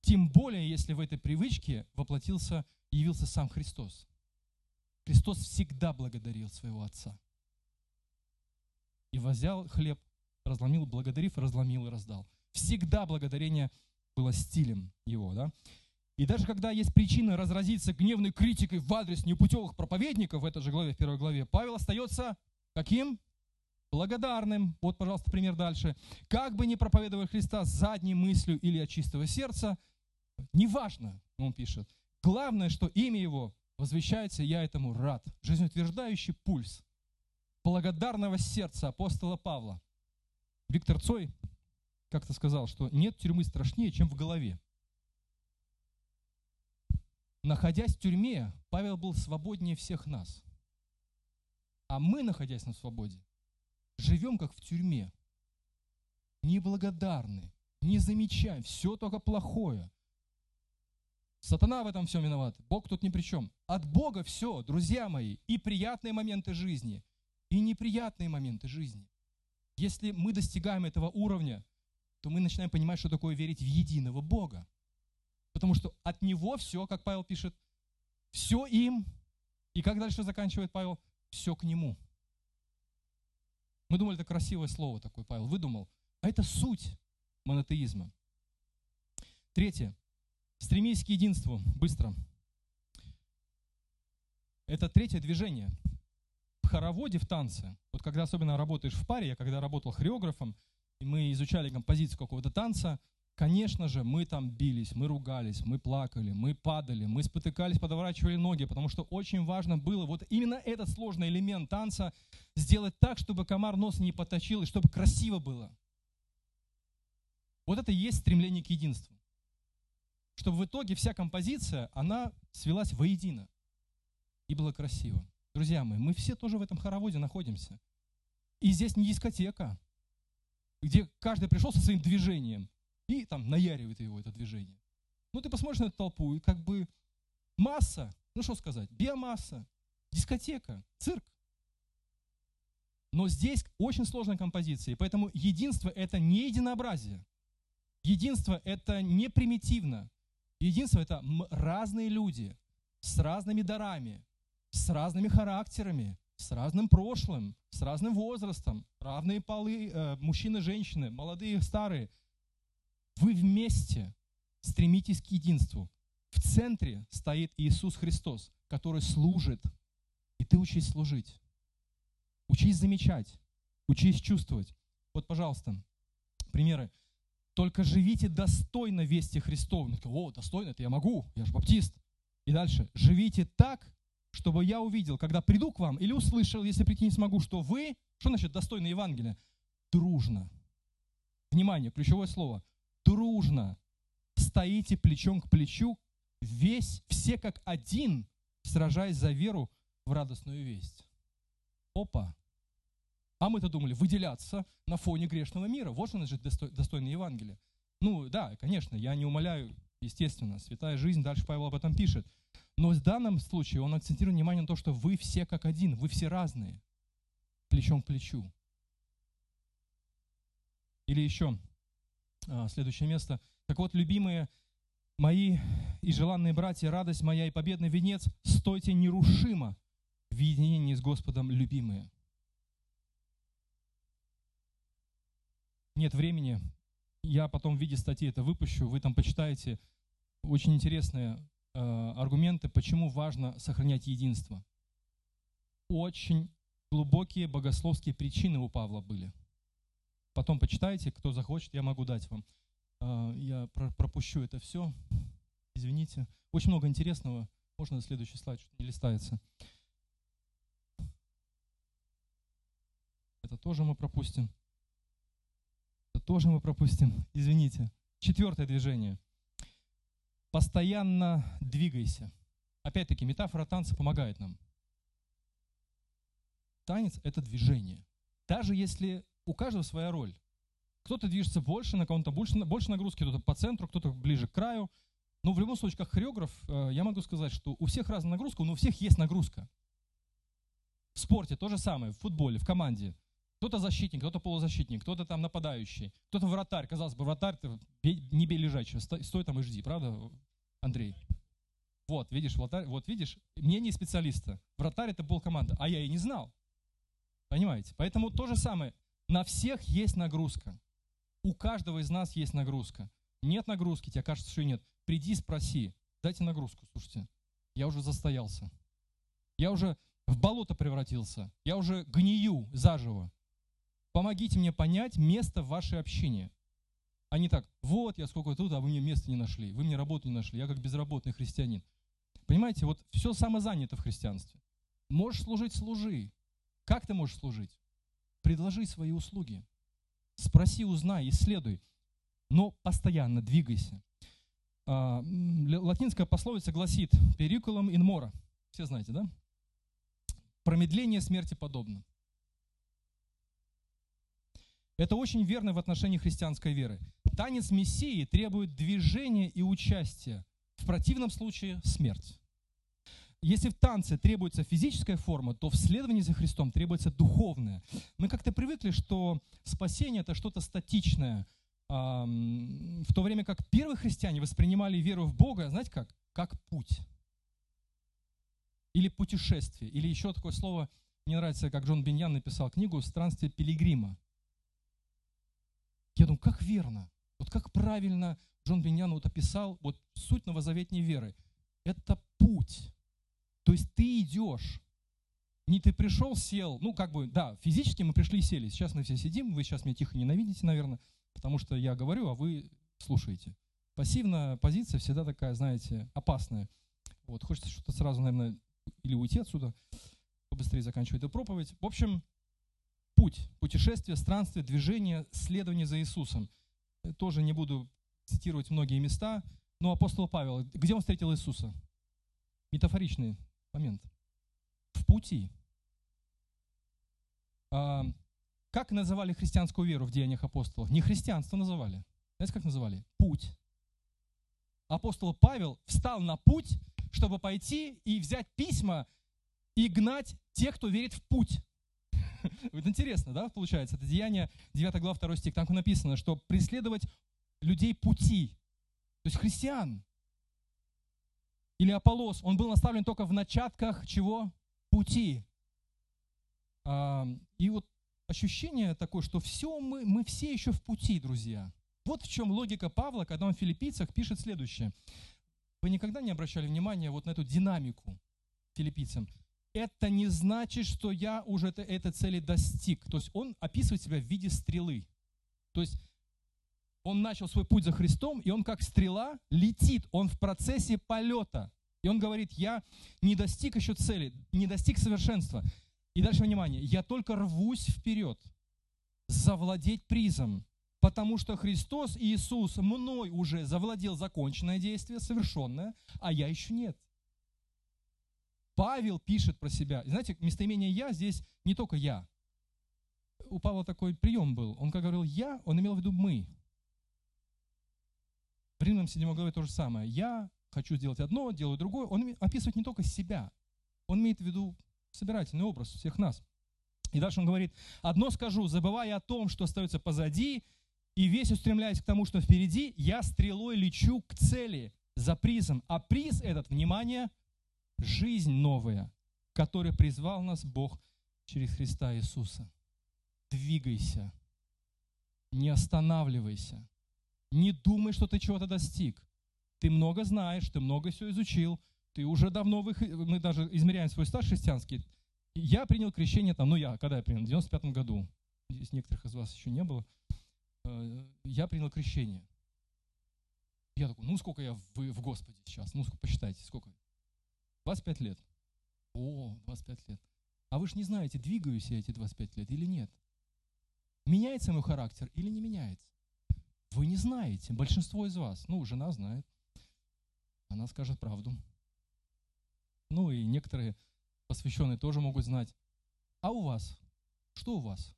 Тем более, если в этой привычке воплотился, явился сам Христос. Христос всегда благодарил своего Отца. И возял хлеб, разломил, благодарив, разломил и раздал. Всегда благодарение было стилем его. Да? И даже когда есть причина разразиться гневной критикой в адрес непутевых проповедников в этой же главе, в первой главе, Павел остается каким? Благодарным. Вот, пожалуйста, пример дальше. Как бы не проповедовали Христа задней мыслью или от чистого сердца, неважно, он пишет. Главное, что имя Его возвещается, я этому рад. Жизнеутверждающий пульс благодарного сердца апостола Павла. Виктор Цой как-то сказал, что нет тюрьмы страшнее, чем в голове. Находясь в тюрьме, Павел был свободнее всех нас. А мы, находясь на свободе, живем как в тюрьме. Неблагодарны, не замечаем, все только плохое. Сатана в этом всем виноват. Бог тут ни при чем. От Бога все, друзья мои, и приятные моменты жизни, и неприятные моменты жизни. Если мы достигаем этого уровня, то мы начинаем понимать, что такое верить в единого Бога. Потому что от Него все, как Павел пишет, все им. И как дальше заканчивает Павел? Все к Нему. Мы думали, это красивое слово такое, Павел выдумал. А это суть монотеизма. Третье. Стремись к единству. Быстро. Это третье движение. В хороводе, в танце, вот когда особенно работаешь в паре, я когда работал хореографом, и мы изучали композицию какого-то танца, конечно же, мы там бились, мы ругались, мы плакали, мы падали, мы спотыкались, подворачивали ноги, потому что очень важно было вот именно этот сложный элемент танца сделать так, чтобы комар нос не поточил и чтобы красиво было. Вот это и есть стремление к единству чтобы в итоге вся композиция, она свелась воедино. И было красиво. Друзья мои, мы все тоже в этом хороводе находимся. И здесь не дискотека, где каждый пришел со своим движением и там наяривает его это движение. Ну, ты посмотришь на эту толпу, и как бы масса, ну что сказать, биомасса, дискотека, цирк. Но здесь очень сложная композиция, поэтому единство – это не единообразие. Единство – это не примитивно. Единство – это разные люди с разными дарами, с разными характерами, с разным прошлым, с разным возрастом, равные полы, э, мужчины, женщины, молодые, старые. Вы вместе стремитесь к единству. В центре стоит Иисус Христос, который служит. И ты учись служить. Учись замечать. Учись чувствовать. Вот, пожалуйста, примеры. Только живите достойно вести Христовой. О, достойно, это я могу, я же баптист. И дальше. Живите так, чтобы я увидел, когда приду к вам, или услышал, если прийти не смогу, что вы, что значит достойно Евангелия? Дружно. Внимание, ключевое слово. Дружно. Стоите плечом к плечу, весь, все как один, сражаясь за веру в радостную весть. Опа, а мы-то думали, выделяться на фоне грешного мира. Вот что значит достойное Евангелие. Ну да, конечно, я не умоляю, естественно, святая жизнь, дальше Павел об этом пишет. Но в данном случае он акцентирует внимание на то, что вы все как один, вы все разные, плечом к плечу. Или еще следующее место. Так вот, любимые мои и желанные братья, радость моя и победный венец, стойте нерушимо в единении с Господом, любимые. нет времени. Я потом в виде статьи это выпущу, вы там почитаете очень интересные э, аргументы, почему важно сохранять единство. Очень глубокие богословские причины у Павла были. Потом почитайте, кто захочет, я могу дать вам. Э, я про пропущу это все. Извините. Очень много интересного. Можно на следующий слайд, что не листается. Это тоже мы пропустим тоже мы пропустим. Извините. Четвертое движение. Постоянно двигайся. Опять-таки, метафора танца помогает нам. Танец – это движение. Даже если у каждого своя роль. Кто-то движется больше, на кого-то больше, больше нагрузки, кто-то по центру, кто-то ближе к краю. Но в любом случае, как хореограф, э, я могу сказать, что у всех разная нагрузка, но у всех есть нагрузка. В спорте то же самое, в футболе, в команде. Кто-то защитник, кто-то полузащитник, кто-то там нападающий, кто-то вратарь. Казалось бы, вратарь, ты не бей лежачего, стой, стой там и жди, правда, Андрей? Вот, видишь, вратарь, вот видишь, мнение специалиста. Вратарь это был команда, а я и не знал. Понимаете? Поэтому то же самое. На всех есть нагрузка. У каждого из нас есть нагрузка. Нет нагрузки, тебе кажется, что нет. Приди, спроси. Дайте нагрузку, слушайте. Я уже застоялся. Я уже в болото превратился. Я уже гнию заживо. Помогите мне понять место в вашей общине. А не так, вот я сколько тут, а вы мне места не нашли, вы мне работу не нашли, я как безработный христианин. Понимаете, вот все самозанято в христианстве. Можешь служить, служи. Как ты можешь служить? Предложи свои услуги. Спроси, узнай, исследуй. Но постоянно двигайся. А, латинская пословица гласит «перикулум in mora». Все знаете, да? Промедление смерти подобно. Это очень верно в отношении христианской веры. Танец Мессии требует движения и участия. В противном случае смерть. Если в танце требуется физическая форма, то в следовании за Христом требуется духовная. Мы как-то привыкли, что спасение это что-то статичное, в то время как первые христиане воспринимали веру в Бога, знаете как? Как путь. Или путешествие. Или еще такое слово, мне нравится, как Джон Беньян написал книгу «Странствие пилигрима». Я думаю, как верно, вот как правильно Джон Беньян вот описал вот суть новозаветней веры. Это путь. То есть ты идешь. Не ты пришел, сел, ну как бы, да, физически мы пришли и сели. Сейчас мы все сидим, вы сейчас меня тихо ненавидите, наверное, потому что я говорю, а вы слушаете. Пассивная позиция всегда такая, знаете, опасная. Вот, хочется что-то сразу, наверное, или уйти отсюда, побыстрее заканчивать эту проповедь. В общем, путь, путешествие, странствие, движение, следование за Иисусом. Тоже не буду цитировать многие места, но апостол Павел, где он встретил Иисуса? Метафоричный момент. В пути. А, как называли христианскую веру в деяниях апостолов? Не христианство называли. Знаете, как называли? Путь. Апостол Павел встал на путь, чтобы пойти и взять письма и гнать тех, кто верит в путь. <laughs> Вот интересно, да, получается? Это Деяние, 9 глава, 2 стих. Там написано, что преследовать людей пути, то есть христиан. Или Аполос, он был наставлен только в начатках чего? Пути. А, и вот ощущение такое, что все мы, мы все еще в пути, друзья. Вот в чем логика Павла, когда он в филиппийцах пишет следующее. Вы никогда не обращали внимания вот на эту динамику филиппийцам? это не значит, что я уже это, этой цели достиг. То есть он описывает себя в виде стрелы. То есть он начал свой путь за Христом, и он как стрела летит, он в процессе полета. И он говорит, я не достиг еще цели, не достиг совершенства. И дальше внимание, я только рвусь вперед, завладеть призом, потому что Христос Иисус мной уже завладел законченное действие, совершенное, а я еще нет. Павел пишет про себя. Знаете, местоимение «я» здесь не только «я». У Павла такой прием был. Он как говорил «я», он имел в виду «мы». Римлянам 7 главе то же самое. «Я хочу сделать одно, делаю другое». Он описывает не только себя, он имеет в виду собирательный образ всех нас. И дальше он говорит, «Одно скажу, забывая о том, что остается позади, и весь устремляясь к тому, что впереди, я стрелой лечу к цели за призом. А приз этот, внимание, жизнь новая, которой призвал нас Бог через Христа Иисуса. Двигайся, не останавливайся, не думай, что ты чего-то достиг. Ты много знаешь, ты много все изучил, ты уже давно, вы, мы даже измеряем свой стаж христианский. Я принял крещение там, ну я, когда я принял, в 95 году, здесь некоторых из вас еще не было, э, я принял крещение. Я такой, ну сколько я в, в Господе сейчас, ну посчитайте, сколько, 25 лет. О, 25 лет. А вы же не знаете, двигаюсь я эти 25 лет или нет. Меняется мой характер или не меняется? Вы не знаете. Большинство из вас. Ну, жена знает. Она скажет правду. Ну и некоторые посвященные тоже могут знать. А у вас? Что у вас?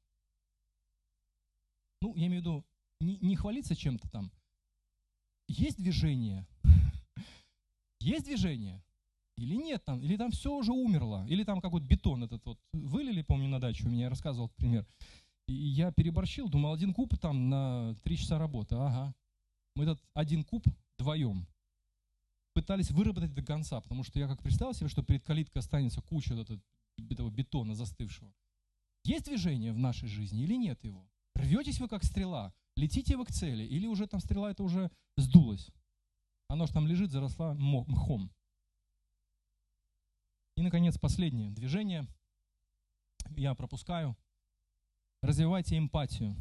Ну, я имею в виду, не, не хвалиться чем-то там. Есть движение? <laughs> Есть движение? Или нет там, или там все уже умерло, или там какой-то бетон этот вот вылили, помню, на дачу, у меня рассказывал пример. Я переборщил, думал, один куб там на три часа работы, ага. Мы этот один куб вдвоем пытались выработать до конца, потому что я как представил себе, что перед калиткой останется куча этого, этого бетона застывшего. Есть движение в нашей жизни или нет его? Рветесь вы как стрела, летите вы к цели, или уже там стрела это уже сдулась? Оно же там лежит, заросла мхом. И, наконец, последнее движение. Я пропускаю. Развивайте эмпатию.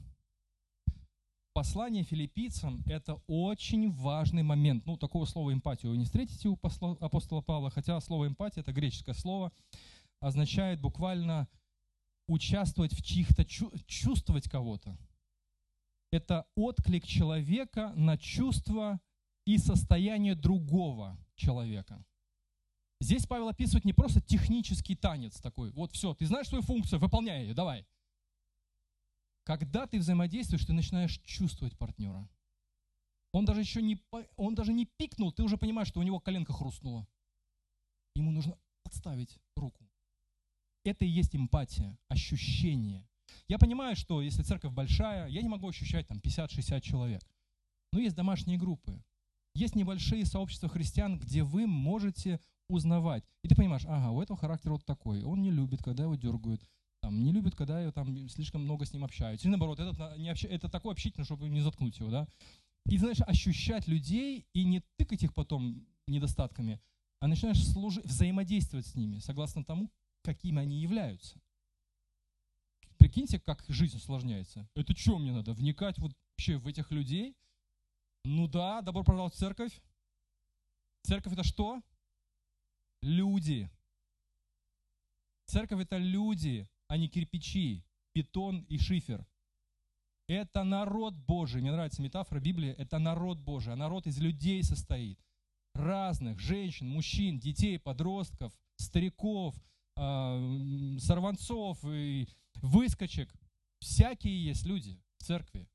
Послание филиппийцам – это очень важный момент. Ну, такого слова эмпатию вы не встретите у апостола Павла, хотя слово эмпатия – это греческое слово, означает буквально участвовать в чьих-то, чувствовать кого-то. Это отклик человека на чувства и состояние другого человека. Здесь Павел описывает не просто технический танец такой, вот все, ты знаешь свою функцию, выполняй ее, давай. Когда ты взаимодействуешь, ты начинаешь чувствовать партнера. Он даже еще не, он даже не пикнул, ты уже понимаешь, что у него коленка хрустнула. Ему нужно подставить руку. Это и есть эмпатия, ощущение. Я понимаю, что если церковь большая, я не могу ощущать там 50-60 человек. Но есть домашние группы. Есть небольшие сообщества христиан, где вы можете узнавать. И ты понимаешь, ага, у этого характер вот такой. Он не любит, когда его дергают. Там, не любит, когда я там слишком много с ним общаюсь. Или наоборот, этот, не общ... это такой общительный, чтобы не заткнуть его, да. И знаешь, ощущать людей и не тыкать их потом недостатками, а начинаешь служить, взаимодействовать с ними, согласно тому, какими они являются. Прикиньте, как жизнь усложняется. Это что мне надо? Вникать вот вообще в этих людей? Ну да, добро пожаловать в церковь. Церковь это что? Люди. Церковь это люди, а не кирпичи, бетон и шифер. Это народ Божий. Мне нравится метафора Библии. Это народ Божий. А народ из людей состоит. Разных женщин, мужчин, детей, подростков, стариков, э, сорванцов и выскочек. Всякие есть люди в церкви.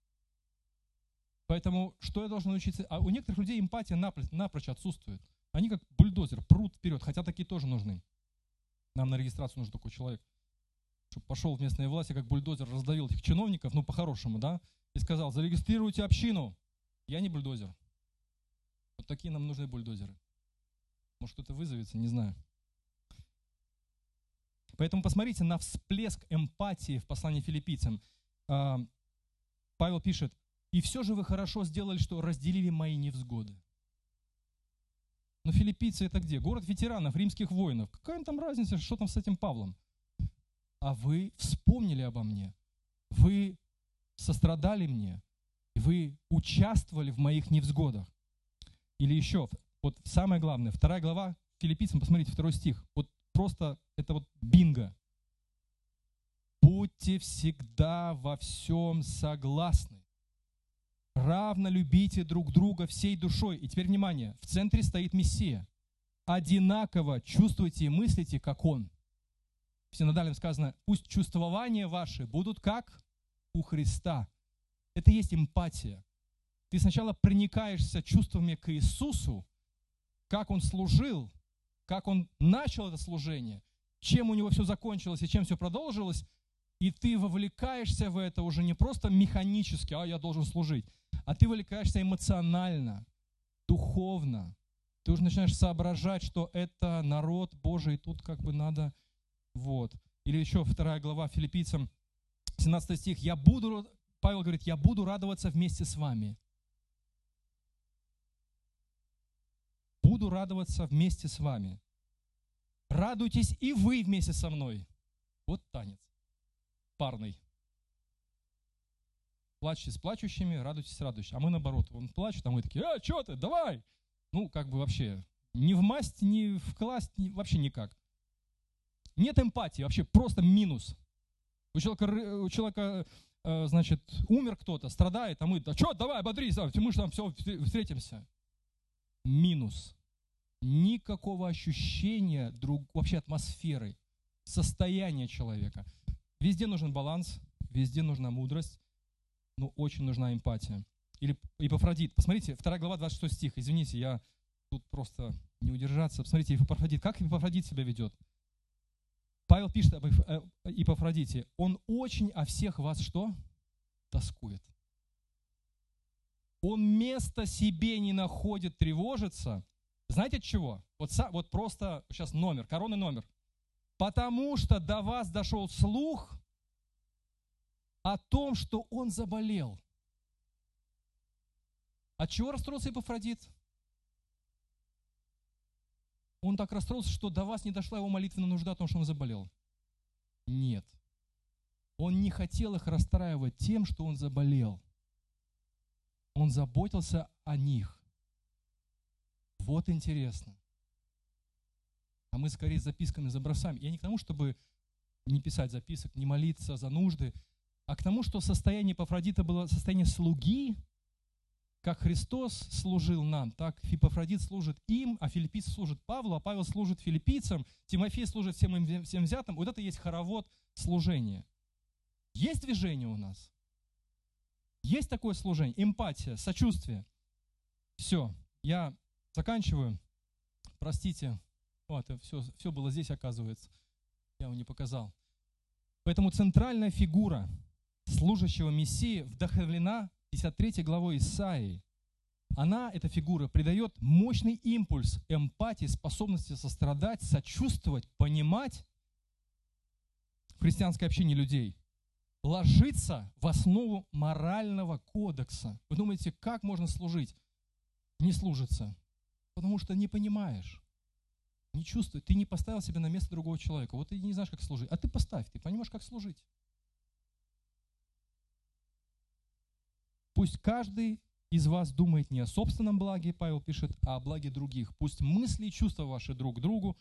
Поэтому что я должен научиться? А у некоторых людей эмпатия напрочь, напрочь отсутствует. Они как бульдозер прут вперед, хотя такие тоже нужны. Нам на регистрацию нужен такой человек, пошел в местные власти, как бульдозер, раздавил этих чиновников, ну по-хорошему, да, и сказал, зарегистрируйте общину. Я не бульдозер. Вот такие нам нужны бульдозеры. Может, кто-то вызовется, не знаю. Поэтому посмотрите на всплеск эмпатии в послании филиппийцам. А, Павел пишет, «И все же вы хорошо сделали, что разделили мои невзгоды». Но филиппийцы это где? Город ветеранов, римских воинов. Какая там разница, что там с этим Павлом? А вы вспомнили обо мне. Вы сострадали мне. Вы участвовали в моих невзгодах. Или еще, вот самое главное, вторая глава филиппийцам, посмотрите, второй стих. Вот просто это вот бинго. Будьте всегда во всем согласны. Равно любите друг друга всей душой. И теперь внимание, в центре стоит Мессия. Одинаково чувствуйте и мыслите, как Он. В синодальном сказано, пусть чувствования ваши будут как у Христа. Это и есть эмпатия. Ты сначала проникаешься чувствами к Иисусу, как Он служил, как он начал это служение, чем у него все закончилось и чем все продолжилось, и ты вовлекаешься в это уже не просто механически, а я должен служить, а ты вовлекаешься эмоционально, духовно. Ты уже начинаешь соображать, что это народ Божий, и тут как бы надо, вот. Или еще вторая глава филиппийцам, 17 стих, «Я буду, Павел говорит, я буду радоваться вместе с вами». буду радоваться вместе с вами. Радуйтесь и вы вместе со мной. Вот танец парный. Плачьте с плачущими, радуйтесь с радующими. А мы наоборот, он плачет, а мы такие, а, что ты, давай. Ну, как бы вообще, ни в масть, ни в класть, ни, вообще никак. Нет эмпатии, вообще просто минус. У человека, у человека э, значит, умер кто-то, страдает, а мы, да что, давай, бодрись, мы же там все встретимся. Минус никакого ощущения друг, вообще атмосферы, состояния человека. Везде нужен баланс, везде нужна мудрость, но очень нужна эмпатия. Или Ипофродит. Посмотрите, 2 глава, 26 стих. Извините, я тут просто не удержаться. Посмотрите, Ипофродит. Как Ипофродит себя ведет? Павел пишет об Ипофродите. Он очень о всех вас что? Тоскует. Он места себе не находит, тревожится – знаете от чего? Вот, вот просто сейчас номер, коронный номер. Потому что до вас дошел слух о том, что он заболел. От чего расстроился Епафродит? Он так расстроился, что до вас не дошла его молитвенная нужда о том, что он заболел. Нет. Он не хотел их расстраивать тем, что он заболел. Он заботился о них. Вот интересно. А мы скорее записками забросаем. Я не к тому, чтобы не писать записок, не молиться за нужды, а к тому, что состояние Пафродита было состояние слуги, как Христос служил нам, так Фипофродит служит им, а филиппийцы служат Павлу, а Павел служит филиппийцам, Тимофей служит всем, всем взятым. Вот это есть хоровод служения. Есть движение у нас? Есть такое служение? Эмпатия, сочувствие. Все, я заканчиваю. Простите, вот, все, все было здесь, оказывается. Я вам не показал. Поэтому центральная фигура служащего Мессии вдохновлена 53 главой Исаии. Она, эта фигура, придает мощный импульс эмпатии, способности сострадать, сочувствовать, понимать в христианской общине людей, ложится в основу морального кодекса. Вы думаете, как можно служить? Не служится. Потому что не понимаешь не чувствует, ты не поставил себя на место другого человека. Вот ты не знаешь, как служить. А ты поставь, ты понимаешь, как служить. Пусть каждый из вас думает не о собственном благе, Павел пишет, а о благе других. Пусть мысли и чувства ваши друг к другу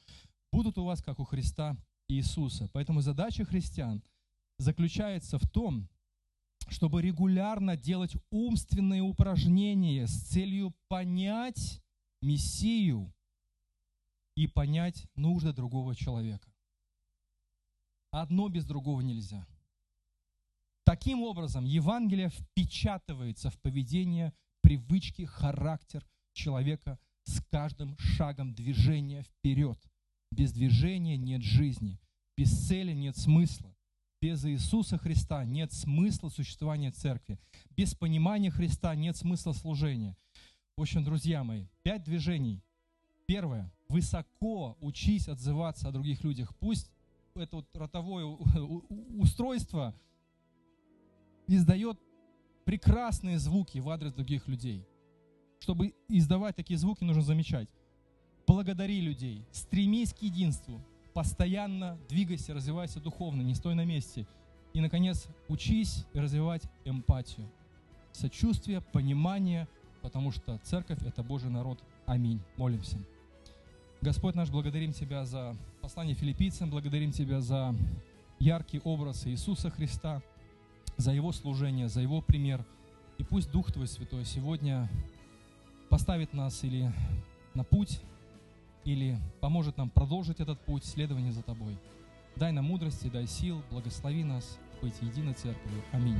будут у вас, как у Христа Иисуса. Поэтому задача христиан заключается в том, чтобы регулярно делать умственные упражнения с целью понять Мессию и понять нужды другого человека. Одно без другого нельзя. Таким образом, Евангелие впечатывается в поведение, привычки, характер человека с каждым шагом движения вперед. Без движения нет жизни, без цели нет смысла. Без Иисуса Христа нет смысла существования церкви. Без понимания Христа нет смысла служения. В общем, друзья мои, пять движений. Первое высоко учись отзываться о других людях. Пусть это вот ротовое устройство издает прекрасные звуки в адрес других людей. Чтобы издавать такие звуки, нужно замечать. Благодари людей, стремись к единству, постоянно двигайся, развивайся духовно, не стой на месте. И, наконец, учись развивать эмпатию, сочувствие, понимание, потому что церковь – это Божий народ. Аминь. Молимся. Господь наш, благодарим Тебя за послание филиппийцам, благодарим Тебя за яркий образ Иисуса Христа, за Его служение, за Его пример. И пусть Дух Твой Святой сегодня поставит нас или на путь, или поможет нам продолжить этот путь следования за Тобой. Дай нам мудрости, дай сил, благослови нас быть единой церковью. Аминь.